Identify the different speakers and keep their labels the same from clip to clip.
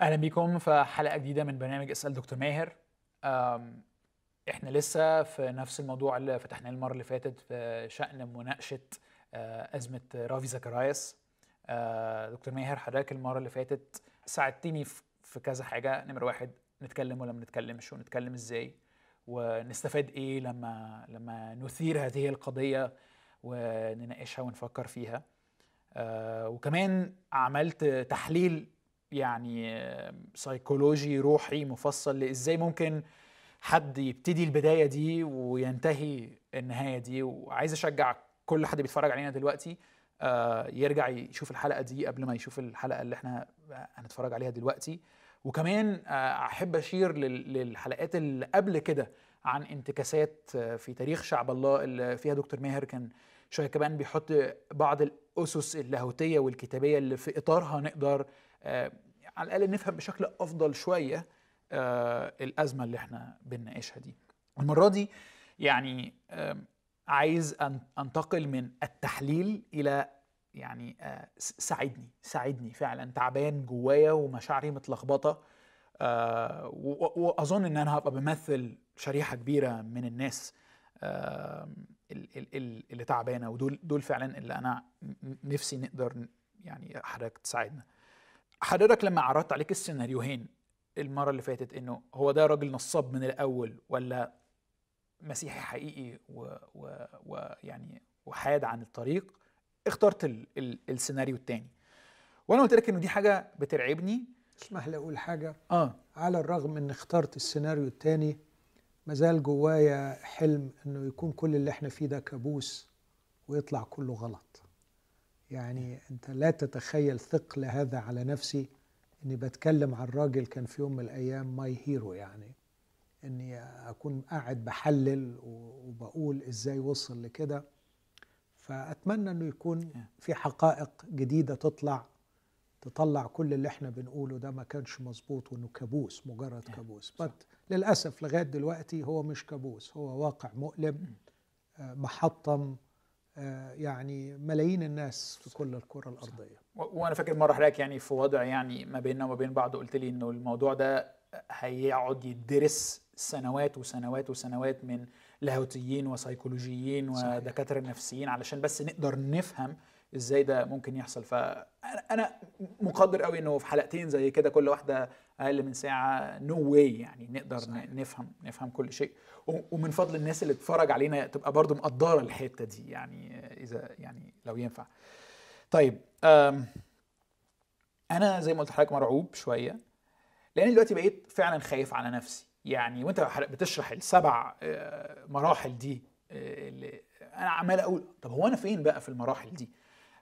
Speaker 1: أهلا بيكم في حلقة جديدة من برنامج أسأل دكتور ماهر. إحنا لسه في نفس الموضوع اللي فتحناه المرة اللي فاتت في شأن مناقشة آه، أزمة رافي زكرايس آه، دكتور ماهر حضرتك المرة اللي فاتت ساعدتني في في كذا حاجة. نمرة واحد نتكلم ولا ما نتكلمش ونتكلم إزاي؟ ونستفاد إيه لما لما نثير هذه القضية ونناقشها ونفكر فيها؟ آه، وكمان عملت تحليل يعني سيكولوجي روحي مفصل لازاي ممكن حد يبتدي البداية دي وينتهي النهاية دي. وعايز أشجع كل حد بيتفرج علينا دلوقتي آه، يرجع يشوف الحلقة دي قبل ما يشوف الحلقة اللي إحنا هنتفرج عليها دلوقتي. وكمان آه، أحب أشير لل- للحلقات اللي قبل كده عن انتكاسات آه، في تاريخ شعب الله اللي فيها دكتور ماهر. كان شوية كمان بيحط بعض الأسس اللاهوتية والكتابية اللي في إطارها نقدر على الأقل نفهم بشكل أفضل شوية آه، الأزمة اللي إحنا بنناقشها دي. المرة دي يعني عايز أن- أنتقل من التحليل إلى يعني آه، ساعدني ساعدني فعلا. تعبان جوايا ومشاعري متلخبطة آه، وأظن إن أنا هبقى بمثل شريحة كبيرة من الناس اللي تعبانة. ودول دول فعلا اللي أنا نفسي نقدر يعني حضرتك تساعدنا. حضرتك لما عرضت عليك السيناريوهين المرة اللي فاتت إنه هو ده راجل نصاب من الأول ولا مسيحي حقيقي ويعني. يعني وحاد عن الطريق اخترت ال... ال... السيناريو التاني. وأنا قلت لك إنه دي حاجة بترعبني.
Speaker 2: اسمح لي أقول حاجة.
Speaker 1: آه.
Speaker 2: على الرغم ان اخترت السيناريو الثاني مازال جوايا حلم إنه يكون كل اللي إحنا فيه ده كابوس ويطلع كله غلط. يعني أنت لا تتخيل ثقل هذا على نفسي إني بتكلم عن راجل كان في يوم من الأيام my hero يعني. إني أكون قاعد بحلل وبقول إزاي وصل لكده. فأتمنى إنه يكون في حقائق جديدة تطلع تطلع كل اللي إحنا بنقوله ده ما كانش مظبوط وإنه كابوس مجرد كابوس. بس للأسف لغاية دلوقتي هو مش كابوس هو واقع مؤلم آه، محطم يعني ملايين الناس في كل الكرة الأرضية.
Speaker 1: و- وأنا فاكر مرة حضرتك يعني في وضع يعني ما بيننا وما بين بعض قلت لي إنه الموضوع ده هيقعد يدرس سنوات وسنوات وسنوات من لاهوتيين وسيكولوجيين
Speaker 2: صحيح.
Speaker 1: ودكاترة نفسيين علشان بس نقدر نفهم إزاي ده ممكن يحصل. فانا أنا مقدر قوي إنه في حلقتين زي كده كل واحدة أقل من ساعة. نو no واي يعني نقدر
Speaker 2: صحيح.
Speaker 1: نفهم نفهم كل شيء. ومن فضل الناس اللي تتفرج علينا تبقى برضو مقدرة الحتة دي يعني إذا يعني لو ينفع. طيب أنا زي ما قلت لحضرتك مرعوب شوية لأن دلوقتي بقيت فعلا خايف على نفسي. يعني وأنت بتشرح السبع آه، مراحل دي آه، اللي أنا عمال أقول طب هو أنا فين بقى في المراحل دي؟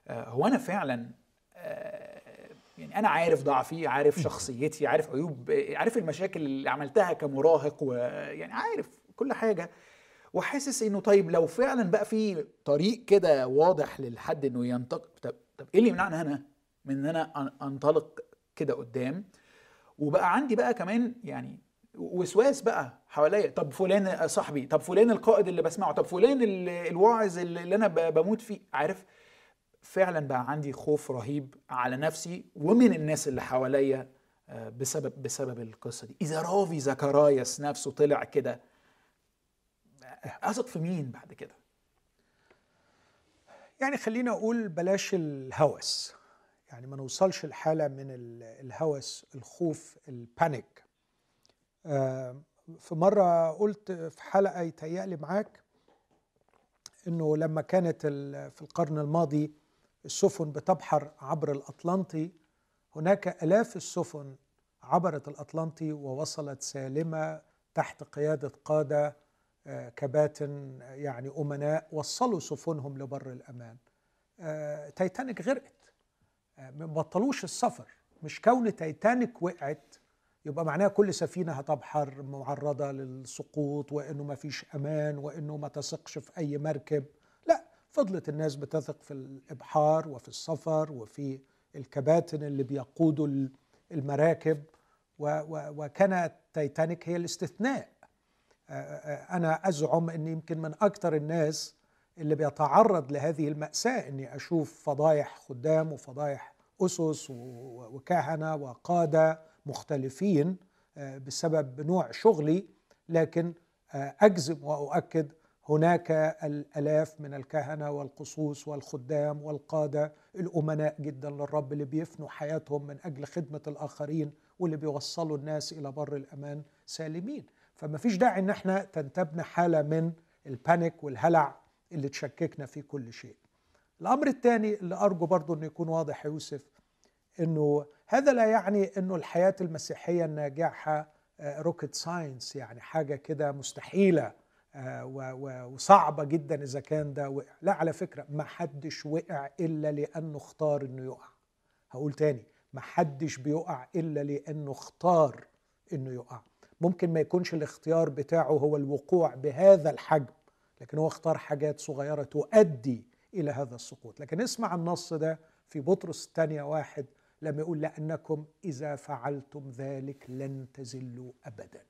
Speaker 1: آه، هو أنا فعلا يعني أنا عارف ضعفي عارف شخصيتي عارف عيوب عارف المشاكل اللي عملتها كمراهق ويعني عارف كل حاجة. وحاسس إنه طيب لو فعلا بقى في طريق كده واضح للحد إنه ينطق طب طب إيه اللي يمنعني أنا من إن أنا أنطلق كده قدام؟ وبقى عندي بقى كمان يعني وسواس بقى حواليا. طب فلان صاحبي طب فلان القائد اللي بسمعه طب فلان ال- الواعظ اللي أنا بموت فيه عارف؟ فعلا بقى عندي خوف رهيب على نفسي ومن الناس اللي حواليا آه، بسبب بسبب القصة دي. إذا رافي زكرايس نفسه طلع كده أثق في مين بعد كده؟
Speaker 2: يعني خلينا أقول بلاش الهوس. يعني ما نوصلش لحالة من ال- الهوس الخوف ال panic. آه، في مرة قلت في حلقة يتهيألي معاك إنه لما كانت في القرن الماضي السفن بتبحر عبر الأطلنطي. هناك آلاف السفن عبرت الأطلنطي ووصلت سالمة تحت قيادة قادة آه، كباتن يعني أمناء وصلوا سفنهم لبر الأمان. آه، تايتانيك غرقت. آه، ما بطلوش السفر. مش كون تايتانيك وقعت يبقى معناها كل سفينة هتبحر معرضة للسقوط وإنه ما فيش أمان وإنه ما تثقش في أي مركب. فضلت الناس بتثق في الإبحار وفي السفر وفي الكباتن اللي بيقودوا ال- المراكب و- و- وكانت تايتانيك هي الاستثناء. آه، آه، أنا أزعم اني يمكن من أكثر الناس اللي بيتعرض لهذه المأساة إني أشوف فضايح خدام وفضايح أسس و- وكهنة وقادة مختلفين آه، بسبب نوع شغلي لكن آه، أجزم وأؤكد هناك الآلاف من الكهنة والقصوص والخدام والقادة الأمناء جدا للرب اللي بيفنوا حياتهم من أجل خدمة الآخرين واللي بيوصلوا الناس إلى بر الأمان سالمين. فما فيش داعي إن إحنا تنتابنا حالة من البانيك والهلع اللي تشككنا في كل شيء. الأمر الثاني اللي أرجو برضو إنه يكون واضح يوسف إنه هذا لا يعني إنه الحياة المسيحية الناجحة rocket science يعني حاجة كده مستحيلة. آه، وصعبة جدا إذا كان ده وقع. لا على فكرة ما حدش وقع إلا لأنه اختار إنه يقع. هقول تاني ما حدش بيقع إلا لأنه اختار إنه يقع. ممكن ما يكونش الاختيار بتاعه هو الوقوع بهذا الحجم لكن هو اختار حاجات صغيرة تؤدي إلى هذا السقوط. لكن اسمع النص ده في بطرس الثانية واحد لما يقول لأنكم إذا فعلتم ذلك لن تزلوا أبدا.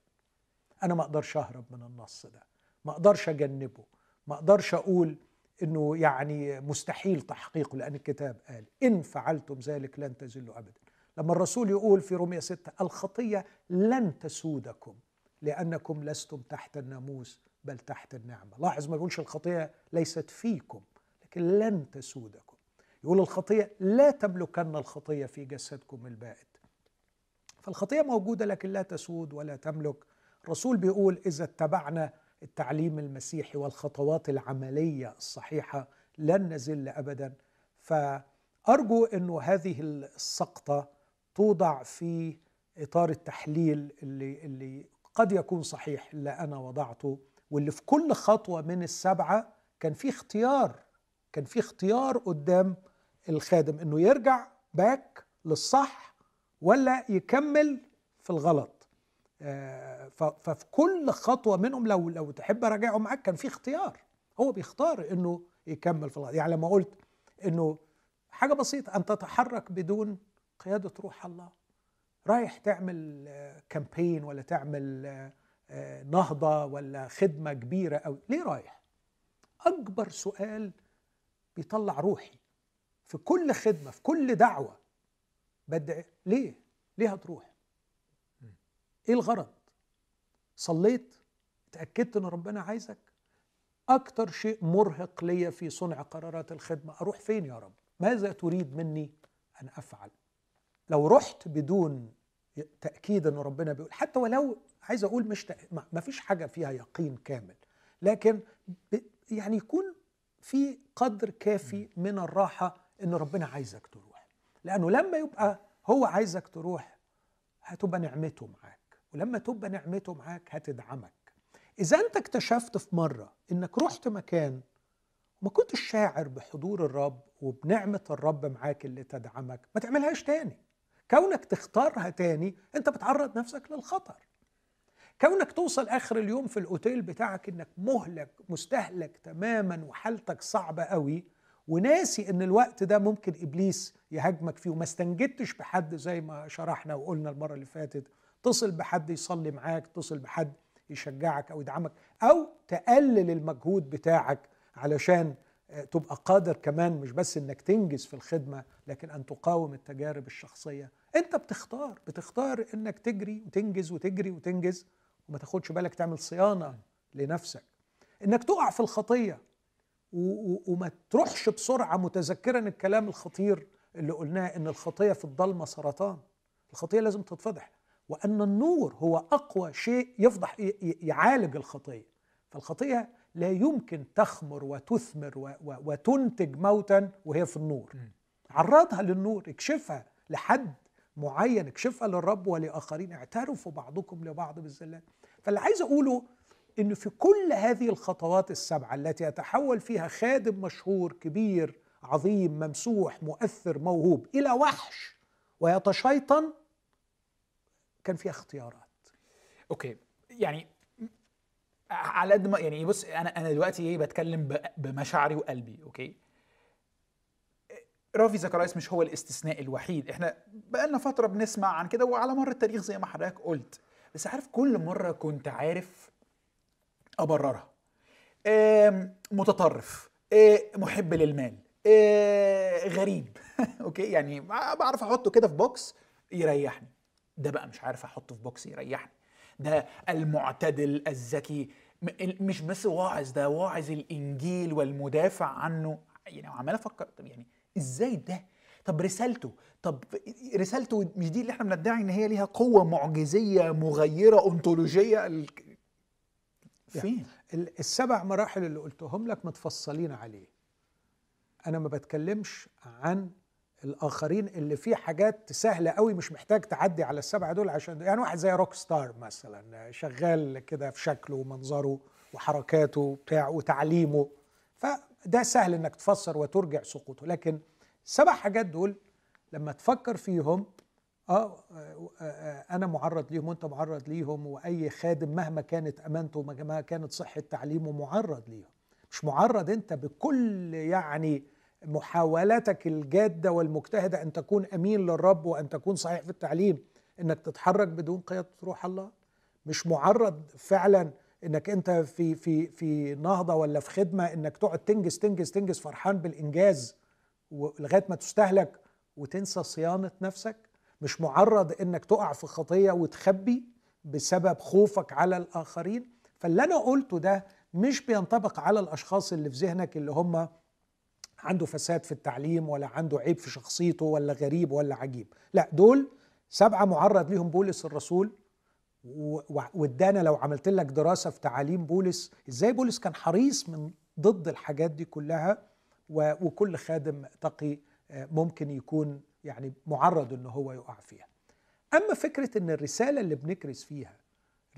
Speaker 2: أنا ما أقدرش أهرب من النص ده. ما أقدرش أجنبه ما أقدرش أقول أنه يعني مستحيل تحقيقه لأن الكتاب قال إن فعلتم ذلك لن تزلوا أبدا. لما الرسول يقول في رومية ستة الخطية لن تسودكم لأنكم لستم تحت الناموس بل تحت النعمة. لاحظ ما يقولش الخطية ليست فيكم لكن لن تسودكم. يقول الخطية لا تملكن الخطية في جسدكم البائد. فالخطية موجودة لكن لا تسود ولا تملك. الرسول بيقول إذا اتبعنا التعليم المسيحي والخطوات العملية الصحيحة لن نزل أبدا. فأرجو أنه هذه السقطة توضع في إطار التحليل اللي, اللي قد يكون صحيح اللي أنا وضعته واللي في كل خطوة من السبعة كان في اختيار كان في اختيار قدام الخادم إنه يرجع باك للصح ولا يكمل في الغلط. ففي كل خطوة منهم لو لو تحب أراجعه معاك كان في اختيار. هو بيختار إنه يكمل في الغلط يعني لما قلت إنه حاجة بسيطة أن تتحرك بدون قيادة روح الله. رايح تعمل كامبين ولا تعمل آه، نهضة ولا خدمة كبيرة أو ليه رايح؟ أكبر سؤال بيطلع روحي. في كل خدمة في كل دعوة بدعي. ليه؟ ليه هتروح؟ إيه الغرض؟ صليت؟ اتأكدت إن ربنا عايزك؟ أكتر شيء مرهق ليا في صنع قرارات الخدمة أروح فين يا رب؟ ماذا تريد مني أن أفعل؟ لو رحت بدون تأكيد أن ربنا بيقول حتى ولو عايز أقول مش ما فيش حاجة فيها يقين كامل لكن يعني يكون في قدر كافي من الراحة إن ربنا عايزك تروح لأنه لما يبقى هو عايزك تروح هتبقى نعمته معاك ولما تبقى نعمته معاك هتدعمك. إذا أنت اكتشفت في مرة إنك رحت مكان وما كنتش شاعر بحضور الرب وبنعمة الرب معاك اللي تدعمك ما تعملهاش تاني. كونك تختارها تاني أنت بتعرض نفسك للخطر. كونك توصل آخر اليوم في الأوتيل بتاعك إنك مهلك مستهلك تماما وحالتك صعبة قوي وناسي إن الوقت ده ممكن إبليس يهاجمك فيه وما استنجدتش بحد زي ما شرحنا وقلنا المرة اللي فاتت. تصل بحد يصلي معاك تصل بحد يشجعك أو يدعمك أو تقلل المجهود بتاعك علشان آه، تبقى قادر كمان مش بس إنك تنجز في الخدمة لكن أن تقاوم التجارب الشخصية. أنت بتختار بتختار إنك تجري وتنجز وتجري وتنجز وما تاخدش بالك تعمل صيانة لنفسك. إنك تقع في الخطية وما تروحش بسرعة متذكرا الكلام الخطير اللي قلناه إن الخطية في الضلمة سرطان. الخطية لازم تتفضح. وأن النور هو أقوى شيء يفضح يعالج الخطية. فالخطية لا يمكن تخمر وتثمر وتنتج موتا وهي في النور. عرضها للنور اكشفها لحد معين اكشفها للرب ولآخرين. اعترفوا بعضكم لبعض بالزلات فاللي عايز أقوله إن في كل هذه الخطوات السبعة التي يتحول فيها خادم مشهور كبير عظيم ممسوح مؤثر موهوب إلى وحش ويتشيطن كان فيها اختيارات.
Speaker 1: okay. يعني على قد ما يعني بص أنا أنا دلوقتي إيه بتكلم بمشاعري وقلبي okay؟ رافي زكرايس مش هو الاستثناء الوحيد. إحنا بقالنا فترة بنسمع عن كده وعلى مر التاريخ زي ما حضرتك قلت. بس عارف كل مرة كنت عارف أبررها. متطرف محب للمال غريب. okay؟ يعني بعرف أحطه كده في box يريحني. ده بقى مش عارف أحطه في box يريحني. ده المعتدل الذكي مش بس واعظ ده واعظ الإنجيل والمدافع عنه. يعني عمال أفكر طب يعني إزاي ده؟ طب رسالته طب رسالته مش دي اللي إحنا بندعي إن هي ليها قوة معجزية مغيرة أنطولوجية
Speaker 2: فين؟ السبع مراحل اللي قلتهم لك متفصلين عليه. أنا ما بتكلمش عن الآخرين اللي فيه حاجات سهلة قوي مش محتاج تعدي على السبعة دول عشان يعني واحد زي روك ستار مثلا شغال كده في شكله ومنظره وحركاته وبتاع وتعليمه. فده سهل إنك تفسر وترجع سقوطه. لكن السبع حاجات دول لما تفكر فيهم آه،, آه, آه أنا معرض ليهم وأنت معرض ليهم وأي خادم مهما كانت أمانته ومهما كانت صحة تعليمه معرض ليهم. مش معرض أنت بكل يعني محاولاتك الجادة والمجتهدة أن تكون أمين للرب وأن تكون صحيح في التعليم إنك تتحرك بدون قيادة روح الله؟ مش معرض فعلا إنك أنت في في في نهضة ولا في خدمة إنك تقعد تنجز تنجز تنجز فرحان بالإنجاز لغاية ما تستهلك وتنسى صيانة نفسك؟ مش معرض إنك تقع في خطية وتخبي بسبب خوفك على الآخرين؟ فاللي أنا قلته ده مش بينطبق على الأشخاص اللي في ذهنك اللي هم عنده فساد في التعليم ولا عنده عيب في شخصيته ولا غريب ولا عجيب. لا دول سبعة معرض ليهم بولس الرسول وادانا لو عملت لك دراسة في تعاليم بولس إزاي بولس كان حريص من ضد الحاجات دي كلها؟ وكل خادم تقي آه، ممكن يكون يعني معرض إن هو يقع فيها. أما فكرة إن الرسالة اللي بنكرس فيها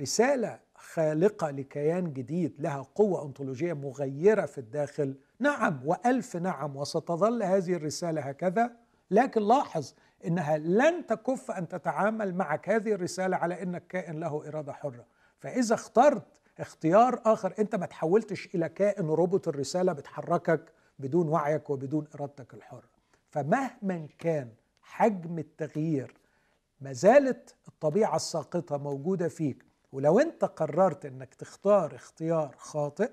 Speaker 2: رسالة خالقة لكيان جديد لها قوة أنطولوجية مغيرة في الداخل. نعم وألف نعم وستظل هذه الرسالة هكذا لكن لاحظ إنها لن تكف أن تتعامل معك هذه الرسالة على إنك كائن له إرادة حرة. فإذا اخترت اختيار آخر أنت ما تحولتش إلى كائن ربط الرسالة بتحركك بدون وعيك وبدون إرادتك الحرة. فمهما كان حجم التغيير ما زالت الطبيعة الساقطة موجودة فيك. ولو انت قررت انك تختار اختيار خاطئ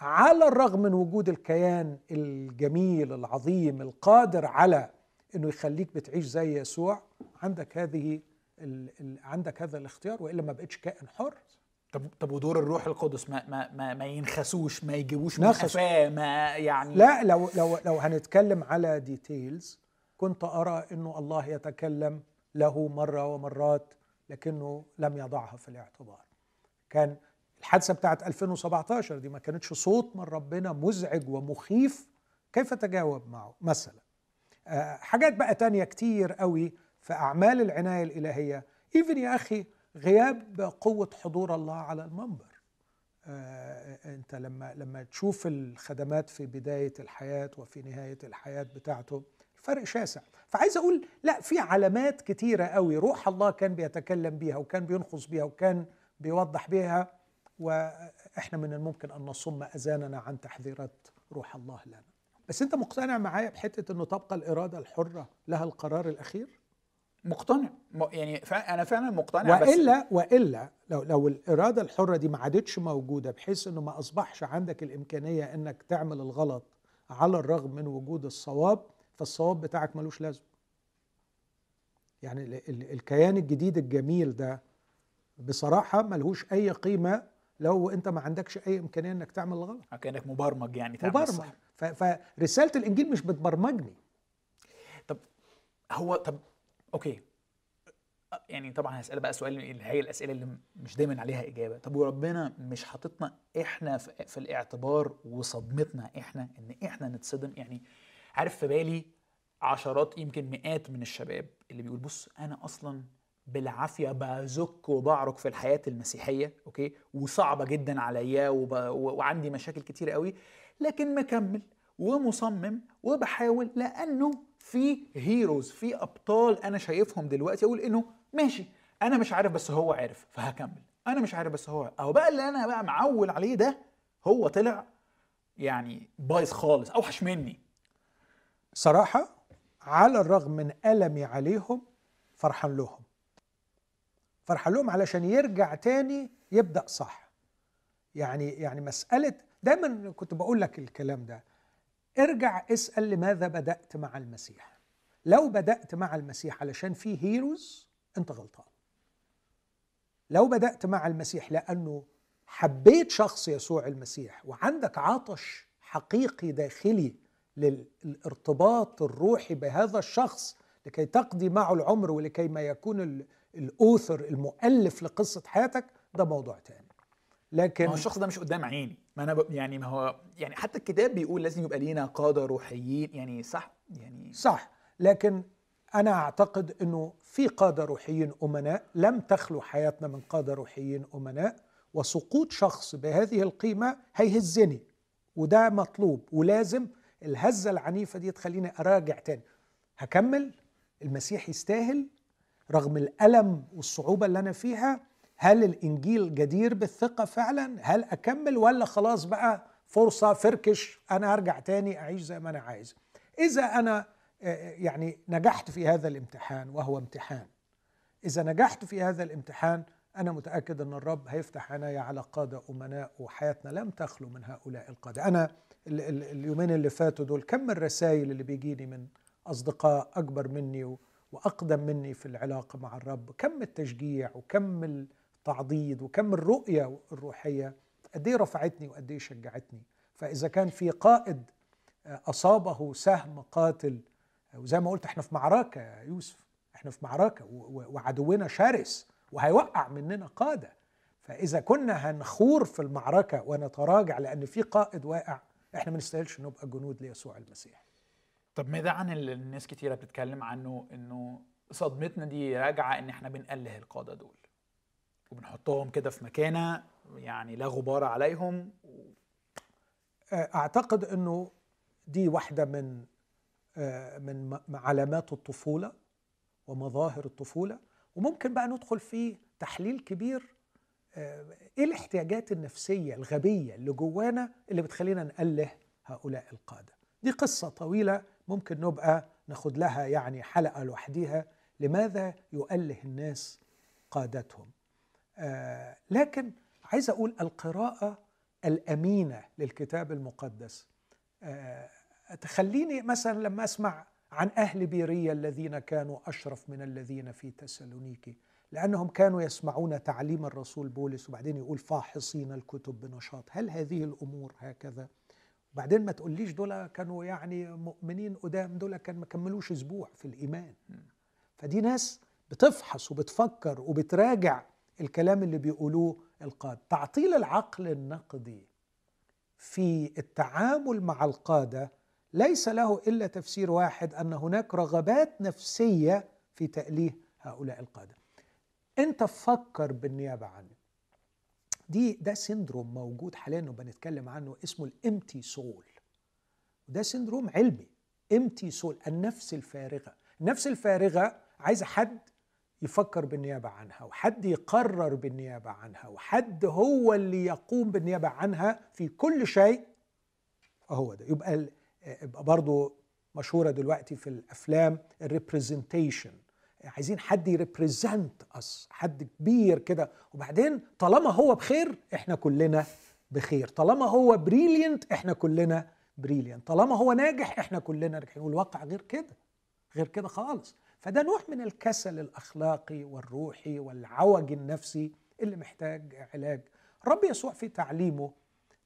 Speaker 2: على الرغم من وجود الكيان الجميل العظيم القادر على إنه يخليك بتعيش زي يسوع عندك هذه ال ال عندك هذا الاختيار وإلا ما بقتش كائن حر؟
Speaker 1: طب طب ودور الروح القدس ما ما ما, ما ينخسوش ما يجيبوش من قفاه ما يعني
Speaker 2: لا لو لو لو هنتكلم على details كنت أرى إنه الله يتكلم له مرة ومرات لكنه لم يضعها في الاعتبار. كان الحادثة بتاعت 2017 دي ما كانتش صوت من ربنا مزعج ومخيف كيف تجاوب معه؟ مثلا آه، حاجات بقى تانية كتير قوي في أعمال العناية الإلهية. even يا أخي غياب قوه حضور الله على المنبر. آه، أنت لما لما تشوف الخدمات في بداية الحياة وفي نهاية الحياة بتاعته فرق شاسع. فعايز أقول لا في علامات كتيرة قوي روح الله كان بيتكلم بيها وكان بينخص بيها وكان بيوضح بيها وإحنا من الممكن أن نصم أذاننا عن تحذيرات روح الله لنا. بس أنت مقتنع معايا بحتة إنه تبقى الإرادة الحرة لها القرار الأخير؟
Speaker 1: مقتنع. يعني أنا فعلا مقتنع
Speaker 2: وإلا بس وإلا لو لو الإرادة الحرة دي ما عادتش موجودة بحيث إنه ما أصبحش عندك الإمكانية إنك تعمل الغلط على الرغم من وجود الصواب فالصواب بتاعك ملوش لازمة. يعني الكيان الجديد الجميل ده بصراحة ملهوش أي قيمة لو أنت ما عندكش أي إمكانية إنك تعمل الغلط
Speaker 1: كانك مبرمج يعني
Speaker 2: تعمل مبرمج. الصح. فرساله الإنجيل مش بتبرمجني.
Speaker 1: طب هو طب okay. يعني طبعا هسأل بقى سؤال اللي هي الأسئلة اللي مش دايما عليها إجابة. طب وربنا مش حاططنا إحنا في الاعتبار وصدمتنا إحنا إن إحنا نتصدم؟ يعني عارف في بالي عشرات يمكن مئات من الشباب اللي بيقول بص أنا أصلا بالعافية بزك وبعرك في الحياة المسيحية okay؟ وصعبة جدا عليا وب... وعندي مشاكل كتير قوي لكن مكمل ومصمم وبحاول لأنه في هيروز في أبطال أنا شايفهم دلوقتي أقول إنه ماشي أنا مش عارف بس هو عارف فهكمل. أنا مش عارف بس هو اهو بقى اللي أنا بقى معول عليه ده هو طلع يعني بايظ خالص أوحش مني.
Speaker 2: صراحة على الرغم من ألمي عليهم فرحان لهم. فرحان لهم علشان يرجع تاني يبدأ صح. يعني يعني مسألة دايما كنت بقول لك الكلام ده. ارجع اسأل لماذا بدأت مع المسيح. لو بدأت مع المسيح علشان في هيروز أنت غلطان. لو بدأت مع المسيح لأنه حبيت شخص يسوع المسيح وعندك عطش حقيقي داخلي للارتباط الروحي بهذا الشخص لكي تقضي معه العمر ولكي ما يكون الأوثر المؤلف لقصة حياتك ده موضوع تاني.
Speaker 1: لكن ما هو الشخص ده مش قدام عيني. ما أنا ب... يعني ما هو يعني حتى الكتاب بيقول لازم يبقى لينا قادة روحيين. يعني صح؟ يعني
Speaker 2: صح. لكن أنا أعتقد إنه في قادة روحيين أمناء. لم تخلو حياتنا من قادة روحيين أمناء. وسقوط شخص بهذه القيمة هيهزني. وده مطلوب. ولازم الهزة العنيفة دي تخليني أراجع تاني. هكمل. المسيح يستاهل. رغم الألم والصعوبة اللي أنا فيها هل الإنجيل جدير بالثقة فعلا؟ هل أكمل ولا خلاص بقى فرصة فركش؟ أنا أرجع تاني أعيش زي ما أنا عايز. إذا أنا آه، يعني نجحت في هذا الامتحان وهو امتحان. إذا نجحت في هذا الامتحان أنا متأكد أن الرب هيفتح عناية على قادة أمناء وحياتنا لم تخلو من هؤلاء القادة. أنا اليومين اللي فاتوا دول كم الرسائل اللي بيجيني من أصدقاء أكبر مني وأقدم مني في العلاقة مع الرب؟ كم التشجيع وكم التعضيد وكم الرؤية الروحية؟ قد إيه رفعتني وقد إيه شجعتني؟ فإذا كان في قائد أصابه سهم قاتل وزي ما قلت إحنا في معركة يا يوسف إحنا في معركة وعدونا شرس وهيوقع مننا قادة. فإذا كنا هنخور في المعركة ونتراجع لأن في قائد واقع إحنا ما نستاهلش نبقى جنود ليسوع المسيح.
Speaker 1: طب ماذا عن اللي الناس كتيرة بتتكلم عنه إنه صدمتنا دي راجعة إن إحنا بنأله القادة دول وبنحطهم كده في مكانة يعني لا غبار عليهم؟
Speaker 2: أعتقد إنه دي واحدة من من علامات الطفولة ومظاهر الطفولة. وممكن بقى ندخل في تحليل كبير إيه الاحتياجات النفسية الغبية اللي جوانا اللي بتخلينا نأله هؤلاء القادة؟ دي قصة طويلة ممكن نبقى ناخد لها يعني حلقة لوحديها. لماذا يؤله الناس قادتهم؟ آه لكن عايز أقول القراءة الأمينة للكتاب المقدس آه تخليني مثلا لما أسمع عن أهل بيريا الذين كانوا أشرف من الذين في تسالونيكي لأنهم كانوا يسمعون تعليم الرسول بولس وبعدين يقول فاحصين الكتب بنشاط. هل هذه الأمور هكذا؟ وبعدين ما تقوليش دول كانوا يعني مؤمنين قدام دول كان ما كملوش أسبوع في الإيمان. فدي ناس بتفحص وبتفكر وبتراجع الكلام اللي بيقولوه القادة. تعطيل العقل النقدي في التعامل مع القادة ليس له إلا تفسير واحد أن هناك رغبات نفسية في تأليه هؤلاء القادة. أنت فكر بالنيابة عنه. دي ده syndrome موجود حاليا وبنتكلم عنه اسمه ال empty soul. وده syndrome علمي empty soul النفس الفارغة. النفس الفارغة عايزة حد يفكر بالنيابة عنها وحد يقرر بالنيابة عنها وحد هو اللي يقوم بالنيابة عنها في كل شيء هو ده. يبقى يبقى برضه مشهورة دلوقتي في الأفلام ال representation عايزين حد ي represent us حد كبير كده. وبعدين طالما هو بخير إحنا كلنا بخير. طالما هو brilliant إحنا كلنا brilliant طالما هو ناجح إحنا كلنا ناجحين. والواقع غير كده غير كده خالص. فده نوع من الكسل الأخلاقي والروحي والعوج النفسي اللي محتاج علاج. رب يسوع في تعليمه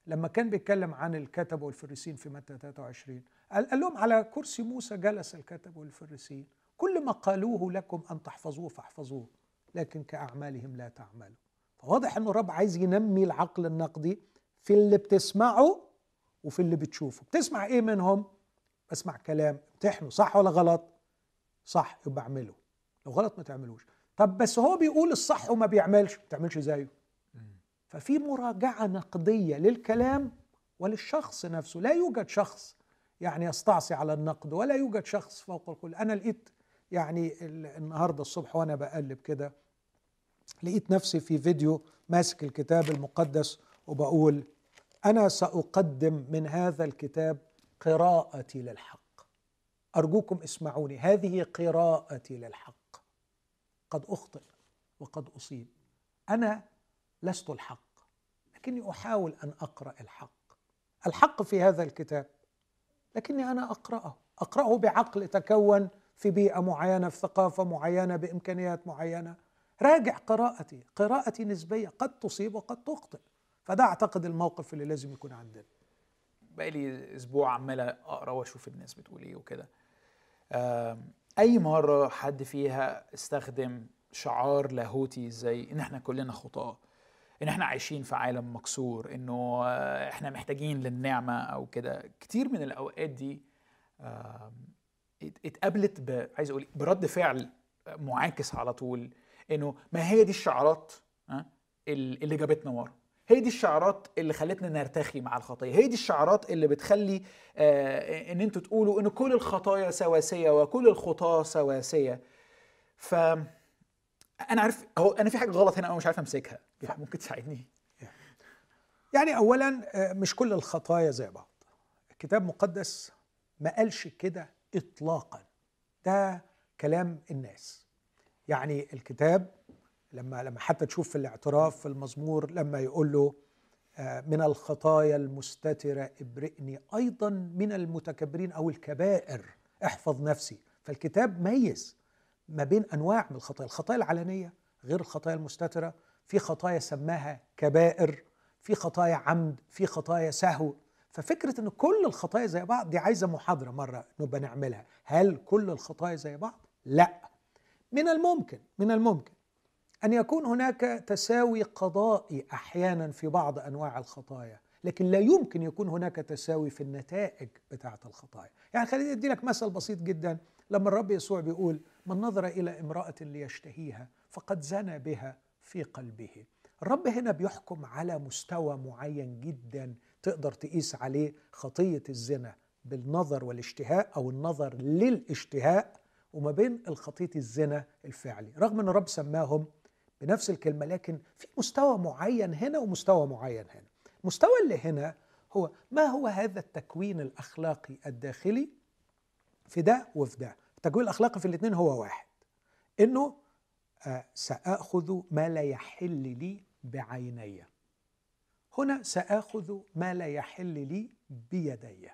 Speaker 2: لما كان بيتكلم عن الكتب والفريسين في متى 23 قال لهم على كرسي موسى جلس الكتب والفريسين. كل ما قالوه لكم أن تحفظوه فاحفظوه لكن كأعمالهم لا تعملوا. فواضح أنه الرب عايز ينمي العقل النقدي في اللي بتسمعه وفي اللي بتشوفه. بتسمع إيه منهم؟ بسمع كلام. امتحنه صح ولا غلط؟ صح يبقى اعمله لو غلط ما تعملوش. طب بس هو بيقول الصح وما بيعملش ما تعملش زيه ففي مراجعة نقدية للكلام وللشخص نفسه. لا يوجد شخص يعني يستعصي على النقد ولا يوجد شخص فوق الكل. أنا لقيت يعني النهارده الصبح وأنا بقلب كده لقيت نفسي في فيديو ماسك الكتاب المقدس وبقول أنا سأقدم من هذا الكتاب قراءتي للحق. أرجوكم اسمعوني هذه قراءتي للحق. قد أخطئ وقد أصيب. أنا لست الحق لكني أحاول أن أقرأ الحق. الحق في هذا الكتاب لكني أنا أقرأه. أقرأه بعقل تكون في بيئة معينة في ثقافة معينة بإمكانيات معينة. راجع قراءتي قراءتي نسبية قد تصيب وقد تخطئ. فده أعتقد الموقف اللي لازم يكون عندنا.
Speaker 1: بقالي أسبوع عمال أقرأ وأشوف الناس بتقول إيه وكده. أي مرة حد فيها استخدم شعار لاهوتي زي إن إحنا كلنا خطاه إن إحنا عايشين في عالم مكسور إنه إحنا محتاجين للنعمة أو كده. كتير من الأوقات دي اتقابلت ب... عايز أقول إيه؟ برد فعل معاكس على طول إنه ما هي دي الشعارات ها ال- اللي جابتنا ورا. هي دي الشعارات اللي خلتنا نرتخي مع الخطية. هي دي الشعارات اللي بتخلي آه إن أنتوا تقولوا إن كل الخطايا سواسية وكل الخطاة سواسية. ف أنا عارف هو أنا في حاجة غلط هنا أنا مش عارف أمسكها. ممكن تساعدني؟
Speaker 2: يعني اولا آه، مش كل الخطايا زي بعض. الكتاب المقدس ما قالش كده اطلاقا. ده كلام الناس. يعني الكتاب لما لما حتى تشوف في الاعتراف في المزمور لما يقول له آه، من الخطايا المستترة ابرئني أيضا من المتكبرين أو الكبائر احفظ نفسي. فالكتاب ميز ما بين أنواع من الخطايا. الخطايا العلنية غير الخطايا المستترة. في خطايا سماها كبائر في خطايا عمد في خطايا سهو. ففكرة أن كل الخطايا زي بعض دي عايزة محاضرة مرة نبقى نعملها. هل كل الخطايا زي بعض؟ لا. من الممكن من الممكن أن يكون هناك تساوي قضائي أحيانا في بعض أنواع الخطايا لكن لا يمكن يكون هناك تساوي في النتائج بتاعة الخطايا. يعني خليني أدي لك مثل بسيط جدا. لما الرب يسوع بيقول من نظر إلى امرأة ليشتهيها فقد زنى بها في قلبه. الرب هنا بيحكم على مستوى معين جدا تقدر تقيس عليه خطية الزنا بالنظر والاشتهاء أو النظر للاشتهاء وما بين الخطية الزنا الفعلي. رغم أن الرب سماهم بنفس الكلمة لكن في مستوى معين هنا ومستوى معين هنا. المستوى اللي هنا هو ما هو هذا التكوين الأخلاقي الداخلي؟ في ده وفي ده التكوين الأخلاقي في الاثنين هو واحد. إنه آه سآخذ ما لا يحل لي بعيني. هنا سآخذ ما لا يحل لي بيدي.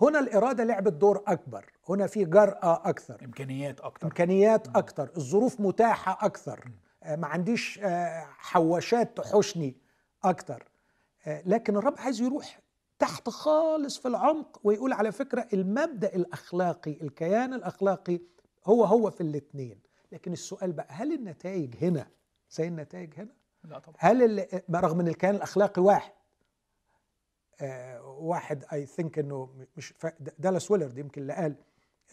Speaker 2: هنا الإرادة لعبت دور أكبر. هنا في جرأة أكثر.
Speaker 1: إمكانيات أكتر.
Speaker 2: إمكانيات أكثر الظروف متاحة أكثر. آه، ما عنديش آه، حواشات تحوشني أكثر آه، لكن الرب عايز يروح تحت خالص في العمق ويقول على فكرة المبدأ الأخلاقي الكيان الأخلاقي هو هو في الاثنين لكن السؤال بقى هل النتائج هنا زي النتائج هنا؟
Speaker 1: لا طبعا.
Speaker 2: هل رغم إن الكيان الأخلاقي واحد آه واحد اي ثينك إنه مش دالاس ويلرد يمكن اللي قال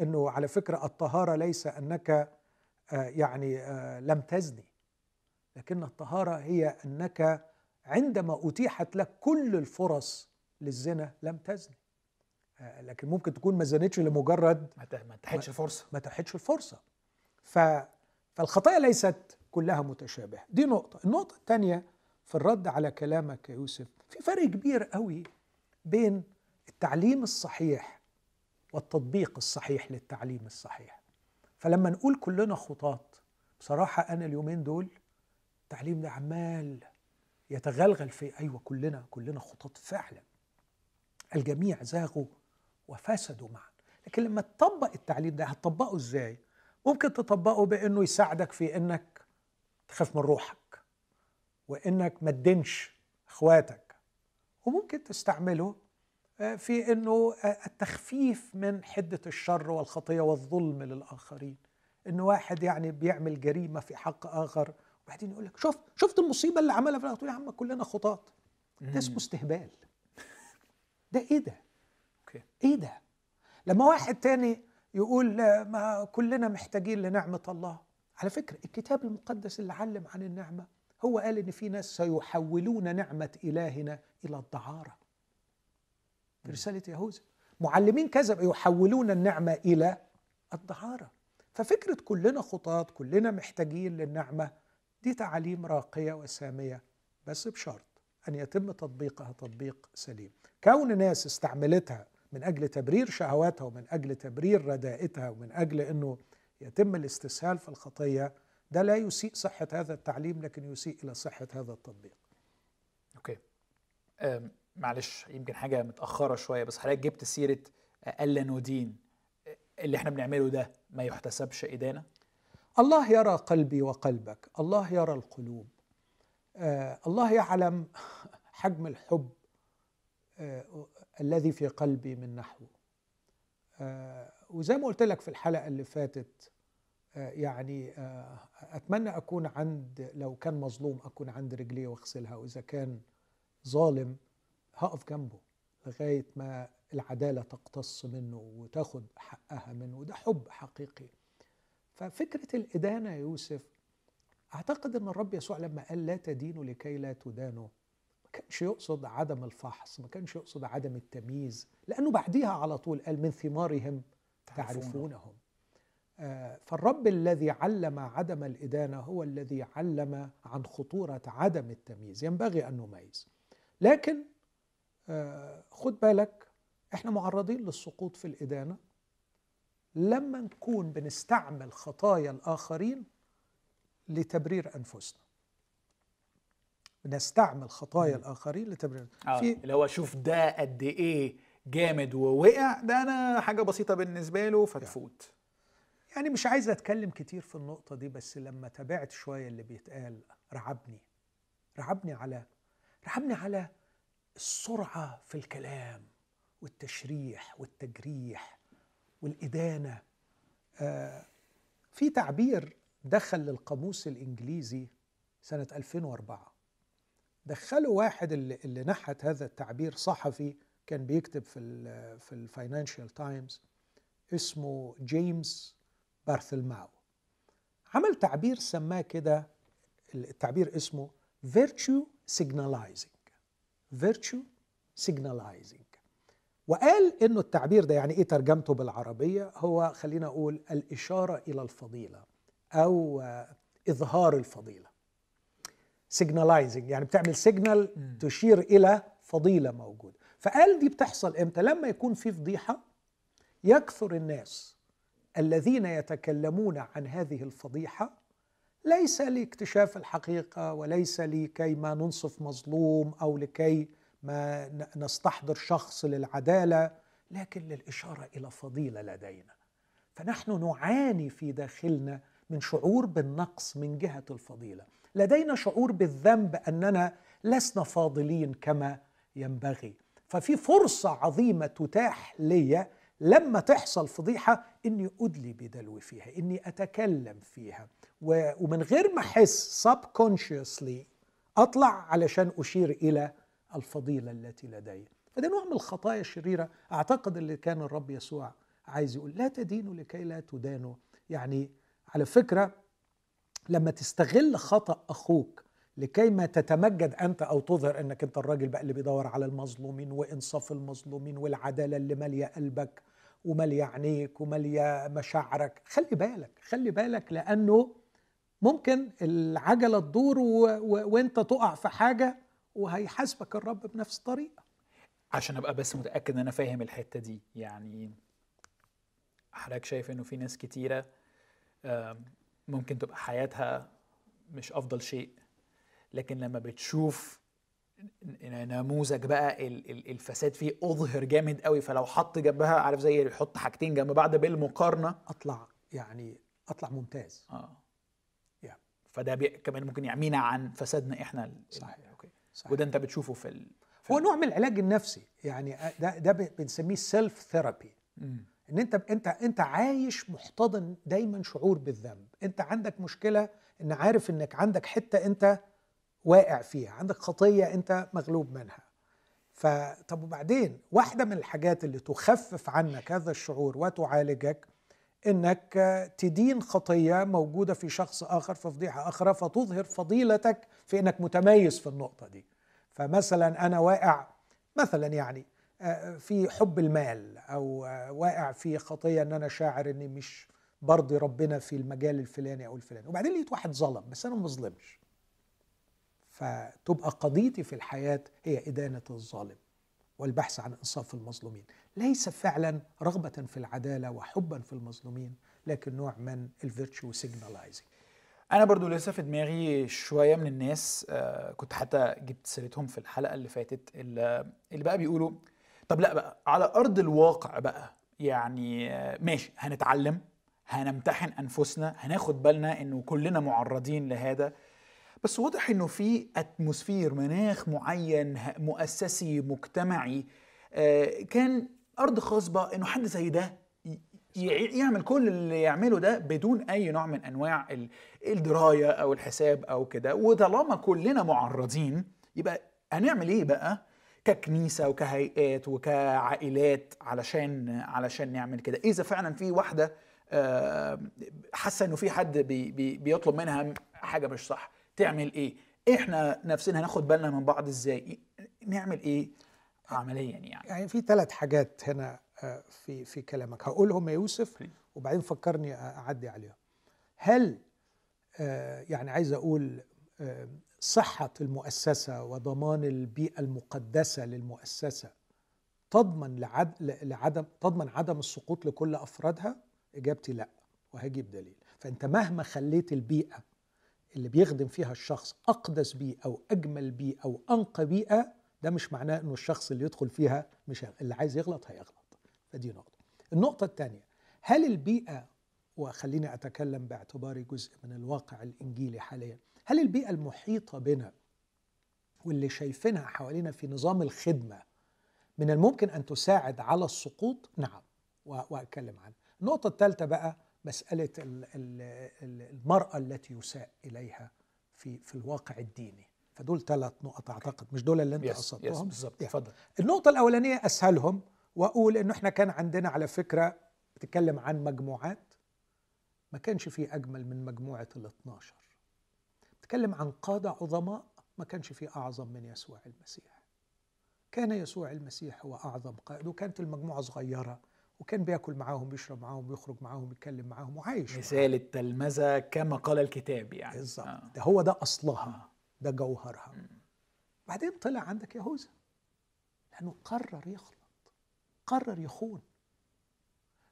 Speaker 2: إنه على فكرة الطهارة ليس أنك آه يعني آه لم تزني لكن الطهارة هي أنك عندما أتيحت لك كل الفرص للزنا لم تزني. آه لكن ممكن تكون ما زنتش لمجرد
Speaker 1: ما تحتش فرصة.
Speaker 2: ما تحتش الفرصة. ف... فالخطايا ليست كلها متشابهة. دي نقطة. النقطة الثانية في الرد على كلامك يا يوسف في فرق كبير قوي بين التعليم الصحيح والتطبيق الصحيح للتعليم الصحيح. فلما نقول كلنا خطاة بصراحة أنا اليومين دول التعليم ده عمال يتغلغل في أيوة كلنا كلنا خطاة فعلا. الجميع زاغوا وفسدوا معا. لكن لما تطبق التعليم ده هتطبقه إزاي؟ ممكن تطبقه بإنه يساعدك في إنك تخاف من روحك وإنك ما تدينش أخواتك وممكن تستعمله آه، في إنه آه، التخفيف من حدة الشر والخطية والظلم للآخرين. انه واحد يعني بيعمل جريمة في حق آخر وبعدين يقول لك شوف شفت المصيبة اللي عملها في؟ تقول يا عم كلنا خطاة. ده اسمه استهبال. ده إيه ده؟
Speaker 1: أوكي.
Speaker 2: إيه ده؟ لما واحد تاني يقول ما كلنا محتاجين لنعمة الله. على فكرة الكتاب المقدس اللي علم عن النعمة هو قال إن في ناس سيحولون نعمة إلهنا إلى الدعارة. في رسالة يهوذا معلمين كذب يحولون النعمة إلى الدعارة. ففكرة كلنا خطاة كلنا محتاجين للنعمة دي تعاليم راقية وسامية بس بشرط أن يتم تطبيقها تطبيق سليم. كون ناس استعملتها من أجل تبرير شهواتها ومن أجل تبرير ردائتها ومن أجل أنه يتم الاستسهال في الخطية ده لا يسيء صحة هذا التعليم لكن يسيء إلى صحة هذا التطبيق.
Speaker 1: أوكي. أم، معلش يمكن حاجة متأخرة شوية بس حضرتك جبت سيرة الا ندين اللي إحنا بنعمله ده ما يحتسبش ادانه
Speaker 2: الله يرى قلبي وقلبك الله يرى القلوب. آه الله يعلم حجم الحب آه الذي في قلبي من نحوه آه وزي ما قلت لك في الحلقة اللي فاتت آه يعني آه أتمنى أكون عند لو كان مظلوم أكون عند رجليه واغسلها وإذا كان ظالم هقف جنبه لغاية ما العدالة تقتص منه وتاخد حقها منه وده حب حقيقي. ففكرة الإدانة يا يوسف أعتقد إن الرب يسوع لما قال لا تدينوا لكي لا تدانوا ما كانش يقصد عدم الفحص ما كانش يقصد عدم التمييز لأنه بعديها على طول قال من ثمارهم تعرفونهم آه، فالرب الذي علم عدم الإدانة هو الذي علم عن خطورة عدم التمييز. ينبغي أن نميز. لكن آه، خد بالك إحنا معرضين للسقوط في الإدانة. لما نكون بنستعمل خطايا الآخرين لتبرير أنفسنا. بنستعمل خطايا الآخرين لتبرير
Speaker 1: آه. في اللي هو شوف ده قد إيه جامد ووقع ده أنا حاجة بسيطة بالنسبة له فتفوت.
Speaker 2: يعني مش عايز أتكلم كتير في النقطة دي بس لما تابعت شوية اللي بيتقال رعبني رعبني على رعبني على السرعة في الكلام والتشريح والتجريح والإدانة. آه في تعبير دخل للقاموس الإنجليزي سنة 2004 دخلوا واحد اللي, اللي نحت هذا التعبير صحفي كان بيكتب في ال في الفاينانشال تايمز اسمه جيمس بارثولوميو عمل تعبير سماه كده التعبير اسمه virtue signalizing. Virtue signalizing. وقال إنه التعبير ده يعني إيه ترجمته بالعربية؟ هو خلينا أقول الإشارة إلى الفضيلة أو إظهار الفضيلة. signalizing يعني بتعمل signal تشير إلى فضيلة موجودة. فقال دي بتحصل إمتى؟ لما يكون في فضيحة يكثر الناس الذين يتكلمون عن هذه الفضيحة ليس لاكتشاف الحقيقة وليس لكي ما ننصف مظلوم أو لكي ما نستحضر شخص للعدالة لكن للإشارة إلى فضيلة لدينا. فنحن نعاني في داخلنا من شعور بالنقص من جهة الفضيلة. لدينا شعور بالذنب أننا لسنا فاضلين كما ينبغي. ففي فرصة عظيمة تتاح لي لما تحصل فضيحة إني أدلي بدلو فيها إني أتكلم فيها. ومن غير ما أحس subconsciously أطلع علشان أشير إلى الفضيلة التي لدي. فده نوع من الخطايا الشريرة أعتقد اللي كان الرب يسوع عايز يقول لا تدينوا لكي لا تدانوا. يعني على فكرة لما تستغل خطأ أخوك لكي ما تتمجد أنت أو تظهر أنك أنت الراجل بقى اللي بيدور على المظلومين وإنصاف المظلومين والعدالة اللي مالية قلبك ومالية عينيك ومالية مشاعرك. خلي بالك خلي بالك لأنه ممكن العجلة تدور و... و... وأنت تقع في حاجة وهيحاسبك الرب بنفس الطريقة
Speaker 1: عشان أبقى بس متأكد إن أنا فاهم الحتة دي. يعني حضرتك شايف إنه في ناس كتيرة ممكن تبقى حياتها مش أفضل شيء. لكن لما بتشوف نموذج بقى الفساد فيه أظهر جامد قوي فلو حط جنبها عارف زي يحط حاجتين جنب بعض بالمقارنة.
Speaker 2: أطلع يعني أطلع ممتاز.
Speaker 1: آه. يعني فده كمان ممكن يعمينا عن فسادنا إحنا
Speaker 2: صحيح.
Speaker 1: okay. صحيح. وده أنت بتشوفه في, ال...
Speaker 2: في هو نوع من العلاج النفسي. يعني ده ده بنسميه self therapy إن أنت أنت أنت عايش محتضن دايما شعور بالذنب. أنت عندك مشكلة إن عارف إنك عندك حتة أنت واقع فيها عندك خطية أنت مغلوب منها. فطب وبعدين؟ واحدة من الحاجات اللي تخفف عنك هذا الشعور وتعالجك إنك تدين خطية موجودة في شخص آخر في فضيحة أخرى فتظهر فضيلتك في إنك متميز في النقطة دي. فمثلا أنا واقع مثلا يعني في حب المال أو واقع في خطية إن أنا شاعر إني مش برضي ربنا في المجال الفلاني أو الفلاني. وبعدين لقيت واحد ظلم بس أنا ما بظلمش فتبقى قضيتي في الحياة هي إدانة الظالم والبحث عن إنصاف المظلومين. ليس فعلا رغبة في العدالة وحبا في المظلومين لكن نوع من ال virtue
Speaker 1: signalizing أنا برضو لسه في دماغي شوية من الناس آه كنت حتى جبت سيرتهم في الحلقة اللي فاتت اللي, اللي بقى بيقولوا طب لا بقى على أرض الواقع بقى يعني آه ماشي هنتعلم هنمتحن أنفسنا هناخد بالنا إنه كلنا معرضين لهذا بس واضح إنه في اتموسفير مناخ معين مؤسسي مجتمعي. آه، كان أرض خصبه إنه حد زي ده يعمل كل اللي يعمله ده بدون أي نوع من أنواع الدراية أو الحساب أو كده. وطالما كلنا معرضين يبقى هنعمل إيه بقى؟ ككنيسة وكهيئات وكعائلات علشان علشان نعمل كده. إذا فعلا في واحدة آه، حاسة إنه في حد بي بي بيطلب منها حاجة مش صح. تعمل إيه؟ إحنا نفسنا هناخد بالنا من بعض إزاي؟ نعمل إيه عمليا يعني؟
Speaker 2: يعني في ثلاث حاجات هنا آه، في في كلامك. هقولهم يا يوسف وبعدين فكرني أعدي عليهم. هل آه، يعني عايز أقول صحة المؤسسة وضمان البيئة المقدسة للمؤسسة تضمن لعدم تضمن عدم السقوط لكل أفرادها؟ إجابتي لأ وهجيب دليل. فأنت مهما خليت البيئة اللي بيخدم فيها الشخص أقدس بيئه أو أجمل بيئه أو أنقى بيئه ده مش معناه إنه الشخص اللي يدخل فيها مش اللي عايز يغلط هيغلط. فدي نقطة. النقطة الثانية هل البيئه وخليني أتكلم باعتباري جزء من الواقع الإنجيلي حاليا هل البيئة المحيطة بنا واللي شايفينها حوالينا في نظام الخدمة من الممكن أن تساعد على السقوط؟ نعم وأتكلم عنها. النقطة الثالثة بقى مسألة المرأة التي يساء إليها في في الواقع الديني. فدول ثلاث نقط أعتقد. مش دول اللي أنت قصدتهم؟
Speaker 1: بالظبط. اتفضل.
Speaker 2: النقطة الأولانية أسهلهم وأقول إنه إحنا كان عندنا على فكرة بتتكلم عن مجموعات ما كانش في أجمل من مجموعة ال 12 بتتكلم عن قادة عظماء ما كانش في أعظم من يسوع المسيح. كان يسوع المسيح هو أعظم قائد وكانت المجموعة صغيرة. وكان بياكل معاهم بيشرب معاهم بيخرج معاهم بيتكلم معاهم وعايش
Speaker 1: مثال التلمذة كما قال الكتاب يعني.
Speaker 2: بالظبط. آه. ده هو ده أصلها. آه. ده جوهرها. بعدين طلع عندك يهوذا لأنه قرر يخلط قرر يخون.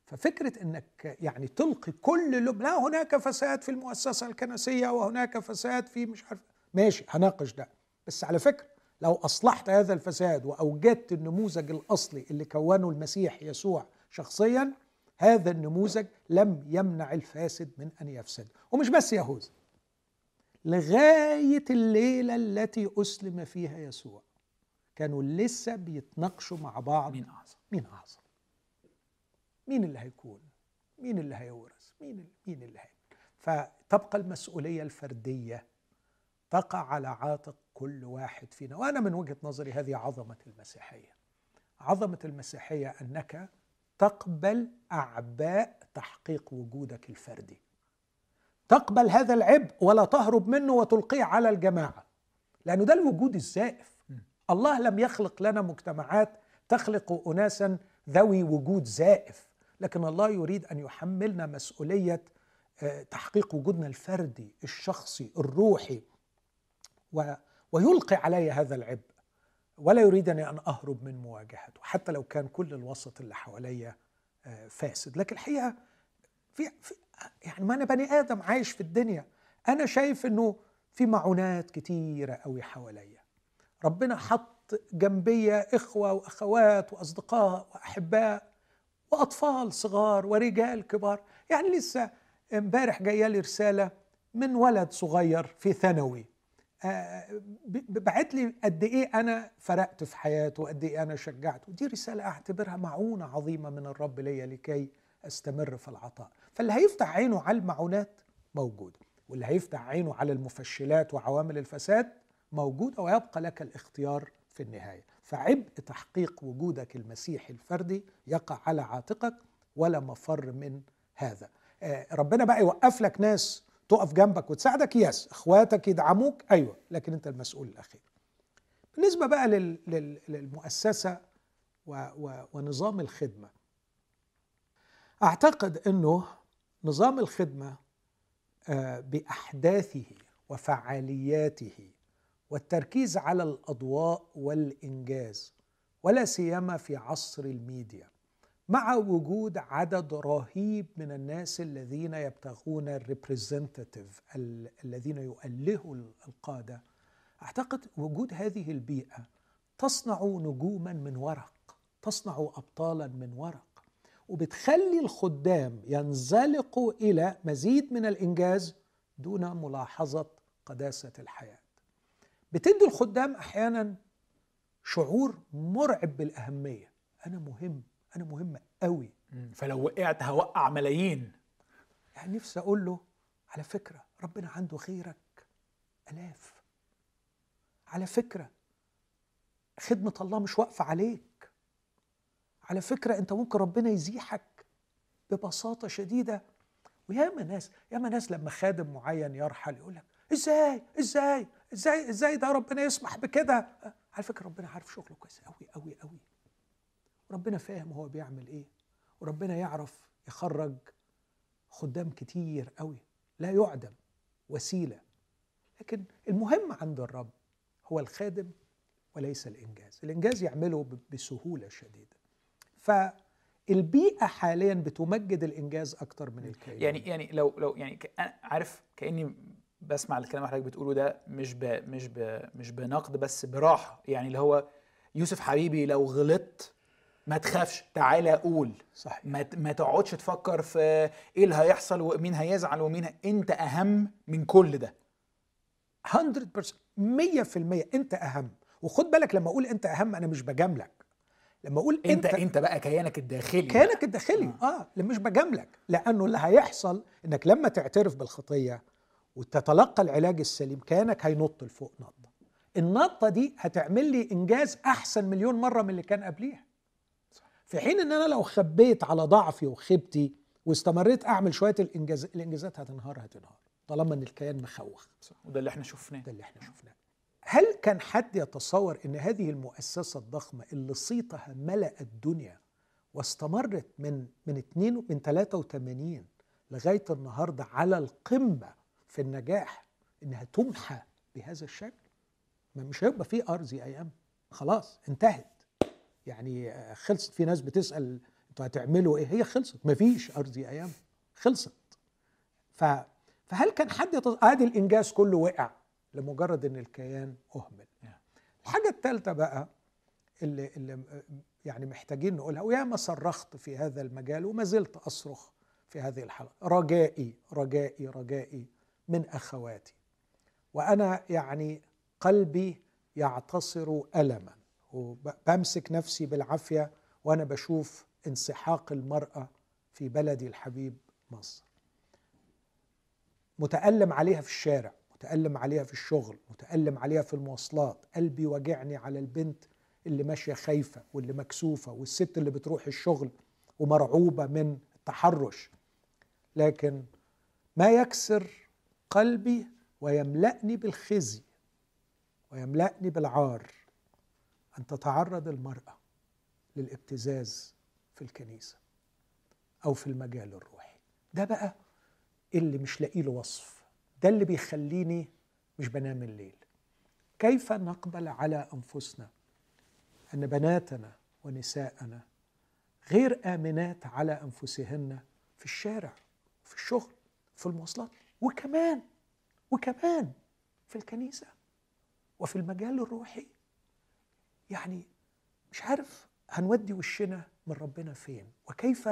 Speaker 2: ففكرة إنك يعني تلقي كل لب لا هناك فساد في المؤسسة الكنسية وهناك فساد في مش عارف ماشي هناقش ده. بس على فكرة لو أصلحت هذا الفساد وأوجدت النموذج الأصلي اللي كونه المسيح يسوع شخصيا هذا النموذج لم يمنع الفاسد من أن يفسد. ومش بس يهوذا لغاية الليلة التي أسلم فيها يسوع كانوا لسه بيتناقشوا مع بعض.
Speaker 1: مين أعظم؟
Speaker 2: مين أعظم؟ مين اللي هيكون؟ مين اللي هيورث؟ مين مين اللي هيكون فتبقى المسؤولية الفردية تقع على عاتق كل واحد فينا. وأنا من وجهة نظري هذه عظمة المسيحية. عظمة المسيحية أنك تقبل أعباء تحقيق وجودك الفردي. تقبل هذا العبء ولا تهرب منه وتلقيه على الجماعة لأنه ده الوجود الزائف الله لم يخلق لنا مجتمعات تخلق اناسا ذوي وجود زائف لكن الله يريد أن يحملنا مسؤولية آه، تحقيق وجودنا الفردي الشخصي الروحي ويلقي علي هذا العبء. ولا يريدني أن أهرب من مواجهته حتى لو كان كل الوسط اللي حواليا آه، فاسد. لكن الحقيقة في, في يعني ما أنا بني آدم عايش في الدنيا أنا شايف إنه في معونات كتيرة قوي حواليا. ربنا حط جنبي إخوة وأخوات وأصدقاء وأحباء وأطفال صغار ورجال كبار. يعني لسه امبارح جاية لي رسالة من ولد صغير في ثانوي. بعت لي قد إيه أنا فرقت في حياته وقد إيه أنا شجعته. ودي رسالة أعتبرها معونة عظيمة من الرب ليا لكي أستمر في العطاء. فاللي هيفتح عينه على المعونات موجود واللي هيفتح عينه على المفشلات وعوامل الفساد موجود ويبقى لك الاختيار في النهاية. فعبء تحقيق وجودك المسيحي الفردي يقع على عاتقك ولا مفر من هذا. آه، ربنا بقى يوقف لك ناس تقف جنبك وتساعدك يس. اخواتك يدعموك أيوه. لكن أنت المسؤول الأخير. بالنسبة بقى للمؤسسة ونظام الخدمة. أعتقد إنه نظام الخدمة آه، بأحداثه وفعالياته والتركيز على الأضواء والإنجاز ولا سيما في عصر الميديا. مع وجود عدد رهيب من الناس الذين يبتغون ال representative الذين يؤلهوا القادة. أعتقد وجود هذه البيئة تصنع نجوما من ورق تصنع ابطالا من ورق وبتخلي الخدام ينزلقوا إلى مزيد من الإنجاز دون ملاحظة قداسة الحياة. بتدي الخدام أحيانا شعور مرعب بالأهمية. أنا مهم. أنا مهم قوي
Speaker 1: فلو وقعت هوقع ملايين.
Speaker 2: يعني نفسي أقول له على فكرة ربنا عنده غيرك آلاف. على فكرة خدمة الله مش واقفة عليك. على فكرة أنت ممكن ربنا يزيحك ببساطة شديدة. وياما ناس ياما ناس لما خادم معين يرحل يقول لك إزاي؟ إزاي؟ إزاي؟ إزاي ده ربنا يسمح بكده؟ على فكرة ربنا عارف شغله كويس قوي قوي قوي ربنا فاهم هو بيعمل إيه. وربنا يعرف يخرج خدام كتير قوي لا يعدم وسيلة. لكن المهم عند الرب هو الخادم وليس الإنجاز. الإنجاز يعمله بسهولة شديدة. فالبيئه حاليا بتمجد الإنجاز أكتر من الكيان.
Speaker 1: يعني يعني لو لو يعني عارف كأني بسمع الكلام اللي حضرتك بتقوله ده مش ب مش ب مش بنقد بس براحة. يعني اللي هو يوسف حبيبي لو غلطت ما تخافش تعالى قول.
Speaker 2: صحيح.
Speaker 1: ما ما تقعدش تفكر في إيه اللي هيحصل ومين هيزعل ومين ه... أنت أهم من كل ده.
Speaker 2: 100% 100% أنت أهم. وخد بالك لما أقول أنت أهم أنا مش بجاملك. لما أقول
Speaker 1: أنت أنت, أنت بقى كيانك الداخلي
Speaker 2: كيانك الداخلي. آه, آه. مش بجاملك. لأنه اللي هيحصل إنك لما تعترف بالخطية وتتلقى العلاج السليم كيانك هينط لفوق نطة. النطة دي هتعمل لي إنجاز أحسن مليون مرة من اللي كان قبليها. في حين إن أنا لو خبيت على ضعفي وخيبتي واستمريت أعمل شوية الانجاز الإنجازات هتنهار هتنهار طالما إن الكيان مخوخ.
Speaker 1: وده اللي إحنا شفناه.
Speaker 2: ده اللي إحنا شفناه. هل كان حد يتصور إن هذه المؤسسة الضخمة اللي صيتها ملأ الدنيا واستمرت من من 2 من 83 لغاية النهارده على القمة في النجاح إنها تمحى بهذا الشكل؟ ما مش هيبقى في ارض أيام خلاص انتهت. يعني خلصت. في ناس بتسأل أنتوا هتعملوا إيه؟ هي خلصت. مفيش أرض أيام. خلصت. ف فهل كان حد يتص... ادي الإنجاز كله وقع لمجرد إن الكيان أهمل؟ الحاجة الثالثه بقى اللي اللي يعني محتاجين نقولها وياما صرخت في هذا المجال وما زلت أصرخ في هذه الحلقة. رجائي رجائي رجائي من أخواتي. وأنا يعني قلبي يعتصر ألما. وبمسك نفسي بالعافية وأنا بشوف انسحاق المرأة في بلدي الحبيب مصر. متألم عليها في الشارع متألم عليها في الشغل متألم عليها في المواصلات. قلبي وجعني على البنت اللي ماشية خايفة واللي مكسوفة والست اللي بتروح الشغل ومرعوبة من التحرش. لكن ما يكسر قلبي ويملأني بالخزي ويملأني بالعار. أن تتعرض المرأة للابتزاز في الكنيسة أو في المجال الروحي. ده بقى اللي مش لاقي له وصف. ده اللي بيخليني مش بنام الليل. كيف نقبل على أنفسنا أن بناتنا ونساءنا غير آمنات على أنفسهن في الشارع في الشغل في المواصلات وكمان وكمان في الكنيسة وفي المجال الروحي؟ يعني مش عارف هنودي وشنا من ربنا فين وكيف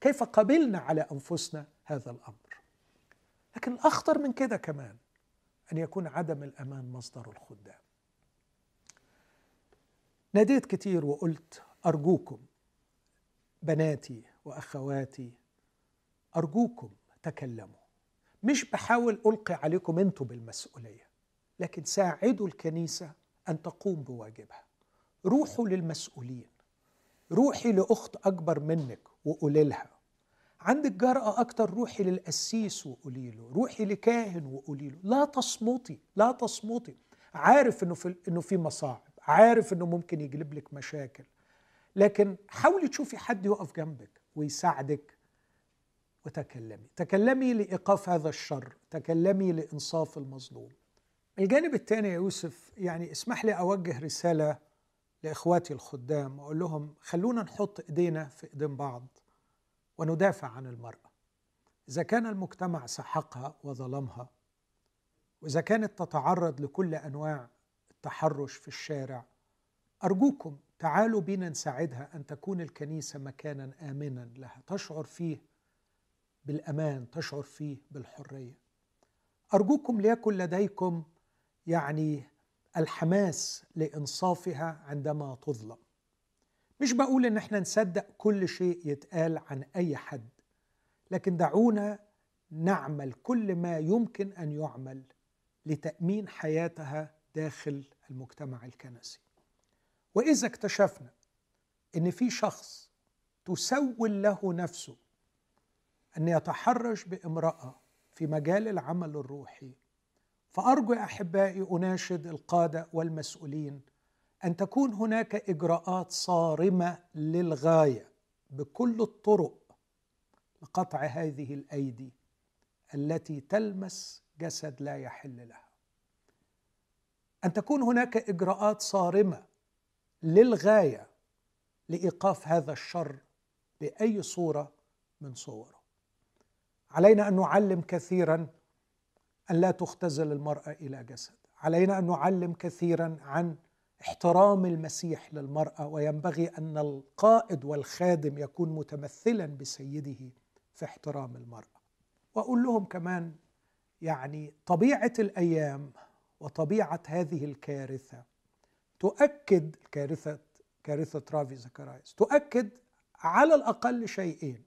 Speaker 2: كيف قبلنا على أنفسنا هذا الأمر. لكن الأخطر من كده كمان أن يكون عدم الأمان مصدر الخدام. ناديت كتير وقلت أرجوكم بناتي وأخواتي أرجوكم تكلموا. مش بحاول ألقي عليكم أنتوا بالمسؤولية لكن ساعدوا الكنيسة أن تقوم بواجبها. روحوا للمسؤولين. روحي لأخت أكبر منك وقولي لها عندك جرأة أكتر روحي للقسيس وقولي له روحي لكاهن وقولي له لا تصمتي لا تصمتي. عارف إنه في إنه في مصاعب عارف إنه ممكن يجلب لك مشاكل. لكن حاولي تشوفي حد يقف جنبك ويساعدك وتكلمي. تكلمي لإيقاف هذا الشر تكلمي لإنصاف المظلوم. الجانب الثاني يا يوسف يعني اسمح لي أوجه رسالة لإخواتي الخدام واقول لهم خلونا نحط إيدينا في إيدين بعض وندافع عن المرأة. إذا كان المجتمع سحقها وظلمها وإذا كانت تتعرض لكل أنواع التحرش في الشارع أرجوكم تعالوا بينا نساعدها أن تكون الكنيسة مكانا آمنا لها تشعر فيه بالأمان تشعر فيه بالحرية. أرجوكم ليكن لديكم يعني الحماس لإنصافها عندما تظلم. مش بقول إن إحنا نصدق كل شيء يتقال عن أي حد لكن دعونا نعمل كل ما يمكن أن يعمل لتأمين حياتها داخل المجتمع الكنسي. وإذا اكتشفنا إن في شخص تسول له نفسه أن يتحرش بامرأة في مجال العمل الروحي فأرجو يا أحبائي أناشد القادة والمسؤولين أن تكون هناك إجراءات صارمة للغاية بكل الطرق لقطع هذه الأيدي التي تلمس جسد لا يحل لها. أن تكون هناك إجراءات صارمة للغاية لإيقاف هذا الشر بأي صورة من صوره. علينا أن نعلم كثيرا أن لا تختزل المرأة إلى جسد. علينا أن نعلم كثيرا عن احترام المسيح للمرأة وينبغي أن القائد والخادم يكون متمثلا بسيده في احترام المرأة. وأقول لهم كمان يعني طبيعة الأيام وطبيعة هذه الكارثة تؤكد كارثه كارثة رافي زكرايس تؤكد على الأقل شيئين.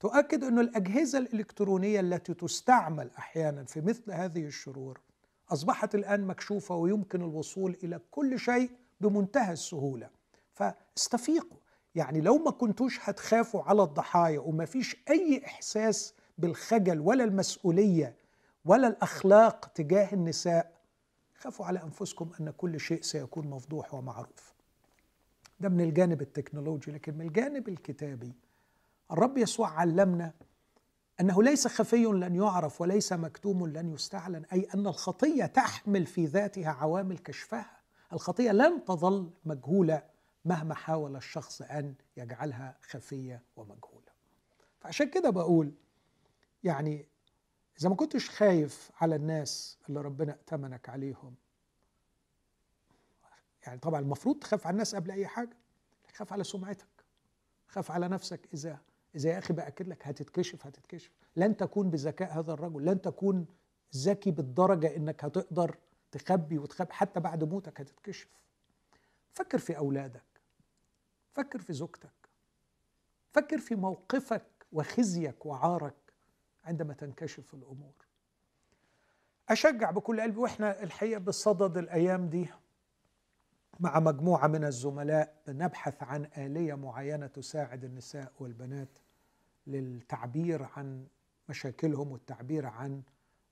Speaker 2: تؤكد أن الأجهزة الإلكترونية التي تستعمل أحيانا في مثل هذه الشرور أصبحت الآن مكشوفة ويمكن الوصول إلى كل شيء بمنتهى السهولة. فاستفيقوا يعني لو ما كنتوش هتخافوا على الضحايا وما فيش أي إحساس بالخجل ولا المسؤولية ولا الأخلاق تجاه النساء خافوا على أنفسكم أن كل شيء سيكون مفضوح ومعروف. ده من الجانب التكنولوجي لكن من الجانب الكتابي الرب يسوع علمنا أنه ليس خفي لن يعرف وليس مكتوم لن يستعلن أي أن الخطية تحمل في ذاتها عوامل كشفها. الخطية لن تظل مجهولة مهما حاول الشخص أن يجعلها خفية ومجهولة. فعشان كده بقول يعني إذا ما كنتش خايف على الناس اللي ربنا ائتمنك عليهم يعني طبعا المفروض تخاف على الناس قبل أي حاجة خاف على سمعتك خاف على نفسك إذا إذا يا أخي باكد لك هتتكشف هتتكشف. لن تكون بذكاء هذا الرجل لن تكون ذكي بالدرجة إنك هتقدر تخبي وتخبي حتى بعد موتك هتتكشف. فكر في أولادك فكر في زوجتك فكر في موقفك وخزيك وعارك عندما تنكشف الأمور. أشجع بكل قلبي وإحنا الحقيقة بصدد الأيام دي مع مجموعة من الزملاء بنبحث عن آلية معينة تساعد النساء والبنات للتعبير عن مشاكلهم والتعبير عن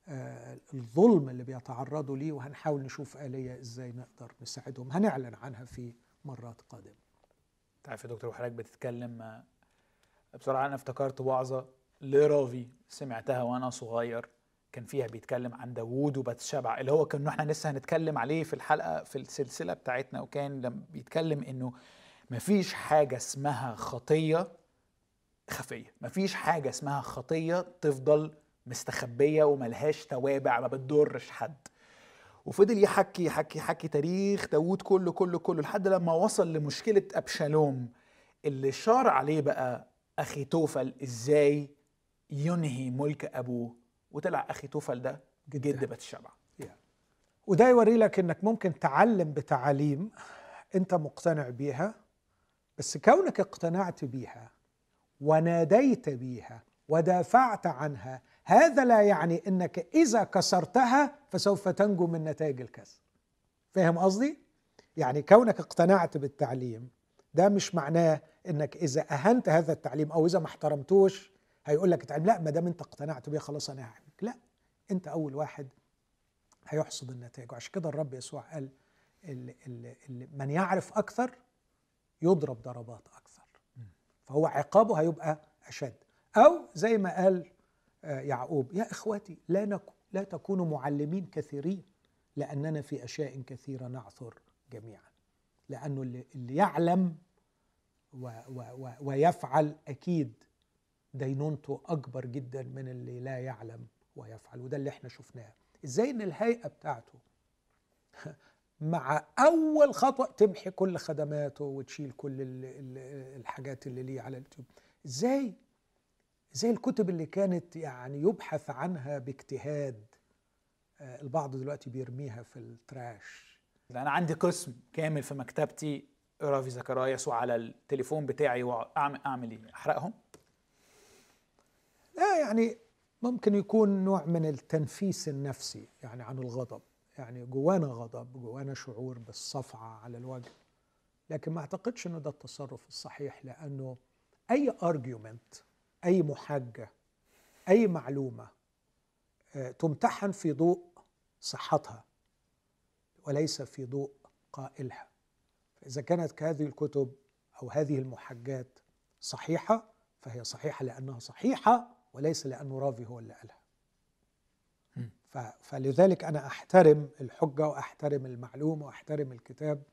Speaker 2: آه، الظلم اللي بيتعرضوا ليه وهنحاول نشوف آلية إزاي نقدر نساعدهم. هنعلن عنها في مرات قادمة.
Speaker 1: تعرف يا دكتور وحضرتك بتتكلم آه، بصراحة أنا افتكرت وعظة لرافي سمعتها وأنا صغير. كان فيها بيتكلم عن داوود وبتشبع اللي هو كنا إحنا لسه هنتكلم عليه في الحلقة في السلسلة بتاعتنا. وكان لما بيتكلم إنه مفيش حاجة اسمها خطية خفية. مفيش حاجة اسمها خطية تفضل مستخبية وملهاش توابع ما بتضرش حد. وفضل يحكي يحكي يحكي تاريخ داوود كله كله كله لحد لما وصل لمشكلة أبشالوم اللي شار عليه بقى أخي توفل إزاي ينهي ملك أبوه. وطلع أخي توفل ده جد بتشبع
Speaker 2: وده يوري لك إنك ممكن تعلم بتعاليم أنت مقتنع بيها بس كونك اقتنعت بيها وناديت بيها ودافعت عنها. هذا لا يعني إنك إذا كسرتها فسوف تنجو من نتائج الكسر. فاهم قصدي؟ يعني كونك اقتنعت بالتعليم ده مش معناه إنك إذا أهنت هذا التعليم أو إذا ما احترمتوش هيقول لك التعليم. لا ما دام أنت اقتنعت بيه خلاص أنا هعملك لا أنت أول واحد هيحصد النتائج. وعشان كده الرب يسوع قال اللي اللي من يعرف أكثر يضرب ضربات أكثر. فهو عقابه هيبقى أشد. أو زي ما قال آه، يعقوب يا إخوتي لا, نكو لا تكونوا معلمين كثيرين لأننا في أشياء كثيرة نعثر جميعا. لأنه اللي يعلم و و و ويفعل أكيد دينونته أكبر جدا من اللي لا يعلم ويفعل وده اللي إحنا شفناه. إزاي إن الهيئة بتاعته مع أول خطوة تمحي كل خدماته وتشيل كل ال ال الحاجات اللي ليه على اليوتيوب. إزاي؟ إزاي الكتب اللي كانت يعني يبحث عنها باجتهاد آه، البعض دلوقتي بيرميها في التراش؟
Speaker 1: أنا عندي قسم كامل في مكتبتي رافي زكراياس وعلى التليفون بتاعي واعمل أعمل إيه؟ أحرقهم؟
Speaker 2: لا يعني ممكن يكون نوع من التنفيس النفسي يعني عن الغضب. يعني جوانا غضب جوانا شعور بالصفعة على الوجه. لكن ما أعتقدش إنه ده التصرف الصحيح لأنه أي ارجيومنت أي محاجة أي معلومة آه، تمتحن في ضوء صحتها وليس في ضوء قائلها. فإذا كانت هذه الكتب أو هذه المحجات صحيحة فهي صحيحة لأنها صحيحة وليس لأنه رافي هو اللي قالها. فلذلك أنا أحترم الحجة وأحترم المعلومة وأحترم الكتاب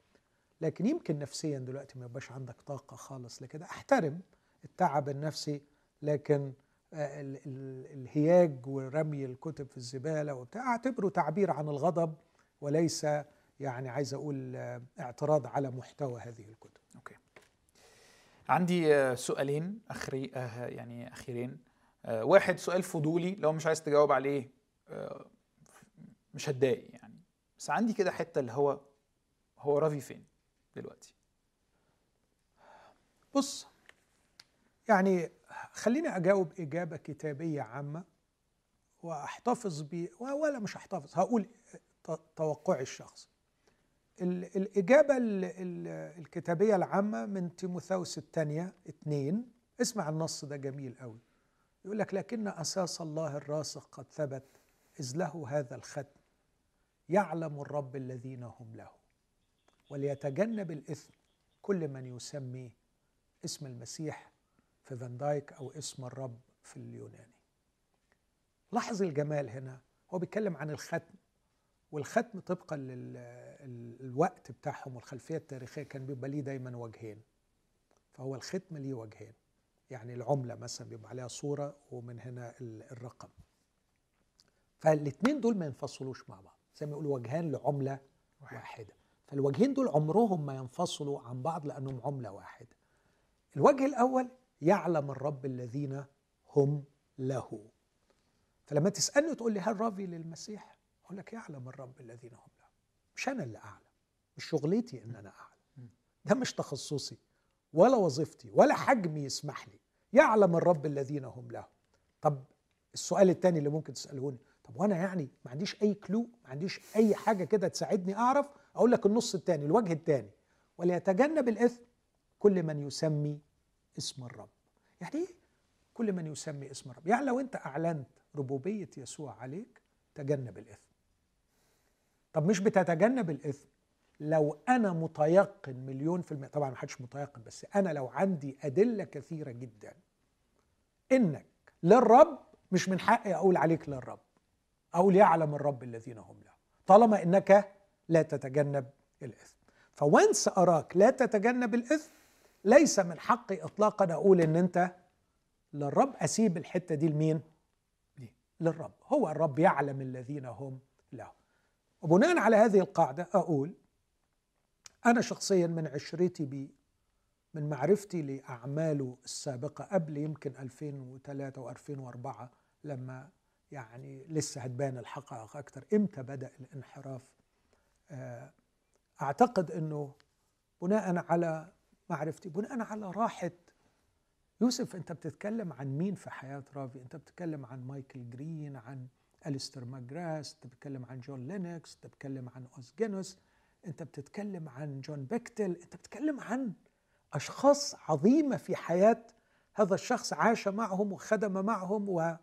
Speaker 2: لكن يمكن نفسيا دلوقتي ما يبقاش عندك طاقة خالص لكده. أحترم التعب النفسي لكن آه، الهياج ورمي الكتب في الزبالة وبتاع أعتبره تعبير عن الغضب وليس يعني عايز أقول آه، اعتراض على محتوى هذه الكتب.
Speaker 1: أوكي. عندي آه، سؤالين أخري يعني أخيرين. واحد سؤال فضولي لو مش عايز تجاوب عليه. مش هتضايق يعني. بس عندي كده حتة اللي هو هو رافي فين دلوقتي؟
Speaker 2: بص يعني خليني أجاوب إجابة كتابية عامة وأحتفظ ب ولا مش أحتفظ هقول توقعي الشخصي. الإجابة الكتابية العامة من تيموثاوس الثانية اثنين اسمع النص ده جميل قوي يقول لك لكن أساس الله الراسخ قد ثبت إذ له هذا الختم. يعلم الرب الذين هم له. وليتجنب الإثم كل من يسمي اسم المسيح في فان دايك أو اسم الرب في اليوناني. لاحظ الجمال هنا. هو بيتكلم عن الختم والختم طبقا للوقت بتاعهم والخلفية التاريخية كان بيبقى ليه دايما وجهين. فهو الختم ليه وجهين. يعني العملة مثلا بيبقى عليها صورة ومن هنا الرقم. فالاثنين دول ما ينفصلوش مع بعض. زي ما يقولوا وجهان لعملة واحدة. فالوجهين دول عمرهم ما ينفصلوا عن بعض لأنهم عملة واحدة. الوجه الأول يعلم الرب الذين هم له. فلما تسألني تقول لي هل رافي للمسيح؟ أقول لك يعلم الرب الذين هم له. مش أنا اللي أعلم. مش شغلتي إن أنا أعلم. ده مش تخصصي ولا وظيفتي ولا حجمي يسمح لي. يعلم الرب الذين هم له. طب السؤال الثاني اللي ممكن تسالوني طب وأنا يعني ما عنديش أي كلو ما عنديش أي حاجة كده تساعدني أعرف أقول لك النص الثاني الوجه الثاني وليتجنب الإثم كل من يسمي اسم الرب. يعني إيه كل من يسمي اسم الرب؟ يعني لو أنت أعلنت ربوبية يسوع عليك تجنب الإثم. طب مش بتتجنب الإثم لو أنا متيقن مليون في المية طبعا ما حدش متيقن بس أنا لو عندي أدلة كثيرة جدا إنك للرب مش من حقي أقول عليك للرب. أقول يعلم الرب الذين هم له. طالما إنك لا تتجنب الإثم. ف once أراك لا تتجنب الإثم ليس من حقي اطلاقا أقول إن أنت للرب. أسيب الحتة دي لمين؟ للرب. هو الرب يعلم الذين هم له. وبناء على هذه القاعدة أقول أنا شخصيا من عشرتي بي من معرفتي لأعماله السابقة قبل يمكن 2003 و2004 لما يعني لسه هتبان الحقائق أكثر إمتى بدأ الانحراف؟ آه، أعتقد أنه بناء على معرفتي بناء على راحة يوسف أنت بتتكلم عن مين في حياة رافي؟ أنت بتتكلم عن مايكل جرين عن أليستر ماكجراث أنت بتتكلم عن جون لينوكس أنت بتتكلم عن أوز جينيس أنت بتتكلم عن جون بيكتل أنت بتتكلم عن أشخاص عظيمة في حياة هذا الشخص عاش معهم وخدم معهم و...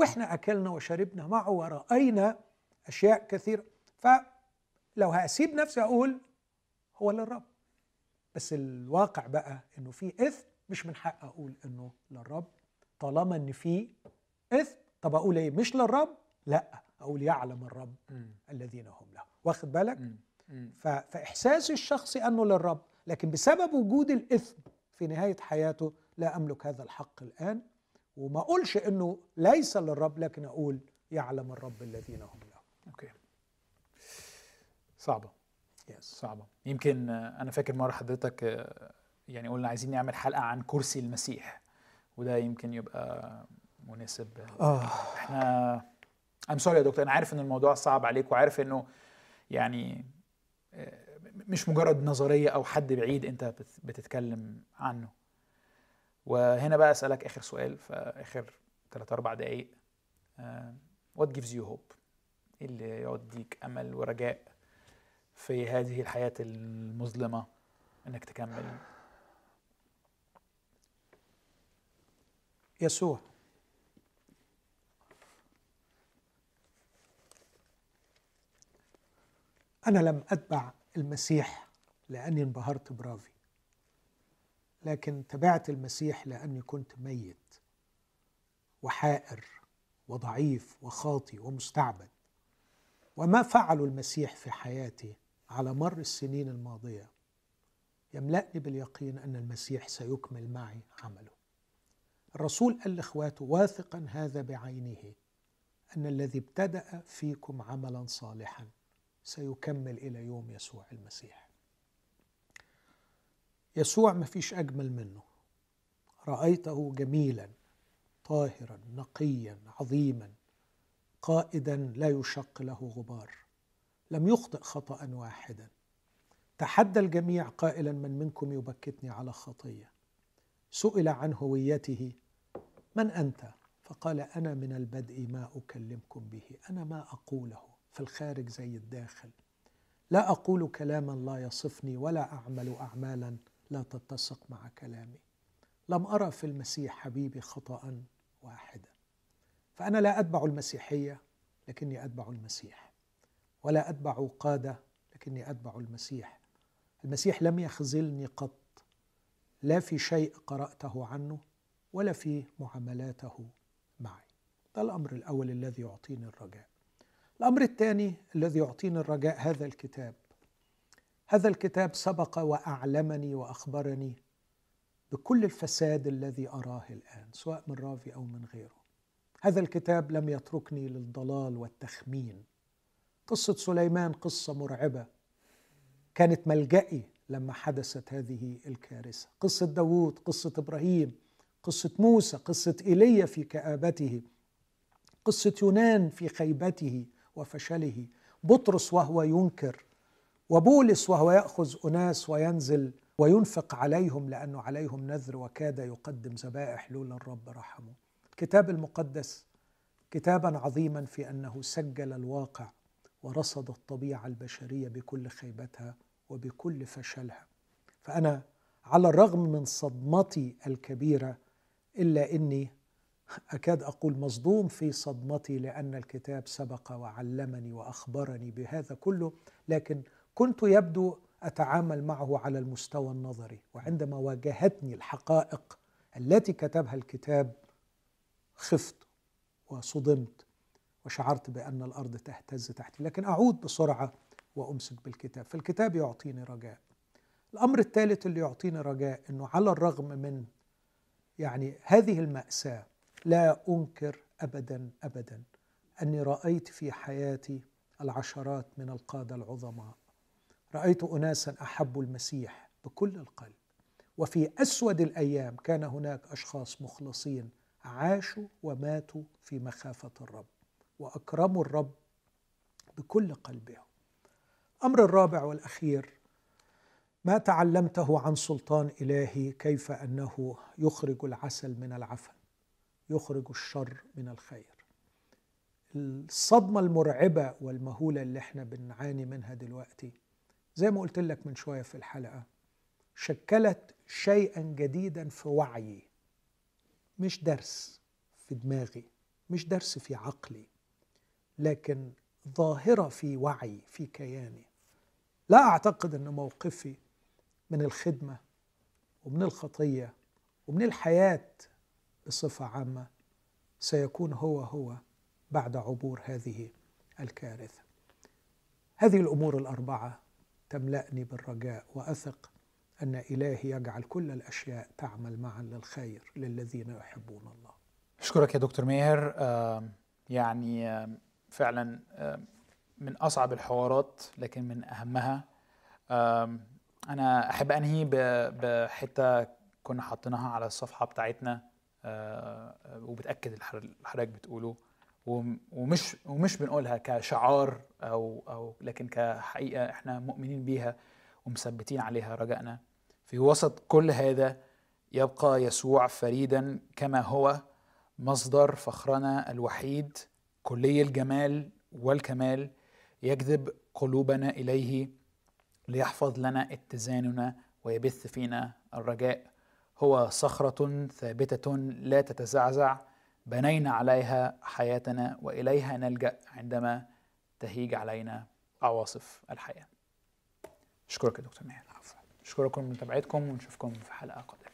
Speaker 2: وإحنا أكلنا وشربنا معه ورأينا أشياء كثيرة. فلو هأسيب نفسي أقول هو للرب. بس الواقع بقى إنه في إثم مش من حق أقول إنه للرب. طالما إن في إثم طب أقول إيه؟ مش للرب؟ لأ أقول يعلم الرب م. الذين هم له. واخد بالك؟ م. م. فإحساسي الشخصي أنه للرب. لكن بسبب وجود الإثم في نهاية حياته لا أملك هذا الحق الآن. وما أقولش إنه ليس للرب لكن أقول يعلم الرب الذين هم له.
Speaker 1: أوكي. صعبة.
Speaker 2: Yes.
Speaker 1: صعبة. يمكن أنا فاكر مرة حضرتك آه، يعني قلنا عايزين نعمل حلقة عن كرسي المسيح وده يمكن يبقى مناسب.
Speaker 2: آه.
Speaker 1: إحنا I'm sorry يا دكتور أنا عارف إن الموضوع صعب عليك وعارف إنه يعني آه، مش مجرد نظرية أو حد بعيد بت- بتتكلم عنه. وهنا بقى أسألك آخر سؤال في آخر 3 4 دقايق. آه، What gives you hope؟ إيه اللي يوديك أمل ورجاء في هذه الحياة المظلمة إنك تكمل؟
Speaker 2: يسوع. أنا لم أتبع المسيح لأني انبهرت برافي لكن تبعت المسيح لأني كنت ميت وحائر وضعيف وخاطي ومستعبد. وما فعله المسيح في حياتي على مر السنين الماضية يملأني باليقين أن المسيح سيكمل معي عمله. الرسول قال لإخواته واثقا هذا بعينه أن الذي ابتدأ فيكم عملا صالحا سيكمل إلى يوم يسوع المسيح. يسوع ما فيش أجمل منه. رأيته جميلا طاهرا نقيا عظيما قائدا لا يشق له غبار. لم يخطئ خطا واحدا. تحدى الجميع قائلا من منكم يبكتني على خطية. سئل عن هويته من أنت؟ فقال أنا من البدء ما أكلمكم به. أنا ما أقوله. في الخارج زي الداخل. لا أقول كلاما لا يصفني ولا أعمل اعمالا لا تتسق مع كلامي. لم أرى في المسيح حبيبي خطأ واحدا. فأنا لا أتبع المسيحية لكني أتبع المسيح. ولا أتبع قادة لكني أتبع المسيح. المسيح لم يخذلني قط. لا في شيء قرأته عنه ولا في معاملاته معي. ده الأمر الأول الذي يعطيني الرجاء. الأمر الثاني الذي يعطيني الرجاء هذا الكتاب. هذا الكتاب سبق وأعلمني وأخبرني بكل الفساد الذي أراه الآن سواء من رافي أو من غيره. هذا الكتاب لم يتركني للضلال والتخمين. قصة سليمان قصة مرعبة. كانت ملجئي لما حدثت هذه الكارثة. قصة داوود قصة إبراهيم قصة موسى قصة إيليا في كآبته قصة يونان في خيبته وفشله. بطرس وهو ينكر وبولس وهو يأخذ أناس وينزل وينفق عليهم لأنه عليهم نذر وكاد يقدم ذبائح لولا الرب رحمه. الكتاب المقدس كتابا عظيما في أنه سجل الواقع ورصد الطبيعة البشرية بكل خيبتها وبكل فشلها. فأنا على الرغم من صدمتي الكبيرة إلا إني أكاد أقول مصدوم في صدمتي لأن الكتاب سبق وعلمني وأخبرني بهذا كله لكن كنت يبدو أتعامل معه على المستوى النظري وعندما واجهتني الحقائق التي كتبها الكتاب خفت وصدمت وشعرت بأن الأرض تهتز تحتي لكن أعود بسرعة وأمسك بالكتاب. فالكتاب يعطيني رجاء. الأمر الثالث اللي يعطيني رجاء إنه على الرغم من يعني هذه المأساة لا أنكر ابدا ابدا أني رأيت في حياتي العشرات من القادة العظماء. رأيت اناسا احبوا المسيح بكل القلب. وفي أسود الأيام كان هناك أشخاص مخلصين عاشوا وماتوا في مخافة الرب وأكرموا الرب بكل قلبهم. الامر الرابع والأخير ما تعلمته عن سلطان إلهي كيف أنه يخرج العسل من العفن يخرج الشر من الخير. الصدمة المرعبة والمهولة اللي إحنا بنعاني منها دلوقتي زي ما قلت لك من شوية في الحلقة شكلت شيئا جديدا في وعيي. مش درس في دماغي مش درس في عقلي لكن ظاهرة في وعي في كياني. لا أعتقد إن موقفي من الخدمة ومن الخطية ومن الحياة بصفة عامة سيكون هو هو بعد عبور هذه الكارثة. هذه الأمور الأربعة. تملأني بالرجاء وأثق أن إلهي يجعل كل الأشياء تعمل معا للخير للذين يحبون الله.
Speaker 1: أشكرك يا دكتور ماهر. يعني فعلا من أصعب الحوارات لكن من أهمها. أم، أنا أحب أنهي ب- بحتة كنا حاطينها على الصفحة بتاعتنا. أه، وبتأكد الح- اللي حضرتك بتقوله. ومش ومش بنقولها كشعار أو أو لكن كحقيقة إحنا مؤمنين بيها ومثبتين عليها رجائنا. في وسط كل هذا يبقى يسوع فريدا كما هو مصدر فخرنا الوحيد كلي الجمال والكمال يجذب قلوبنا إليه ليحفظ لنا اتزاننا ويبث فينا الرجاء. هو صخرة ثابتة لا تتزعزع بنينا عليها حياتنا وإليها نلجأ عندما تهيج علينا عواصف الحياة. أشكرك يا دكتور ماهر. أشكركم لمتابعتكم ونشوفكم في حلقة قادمة.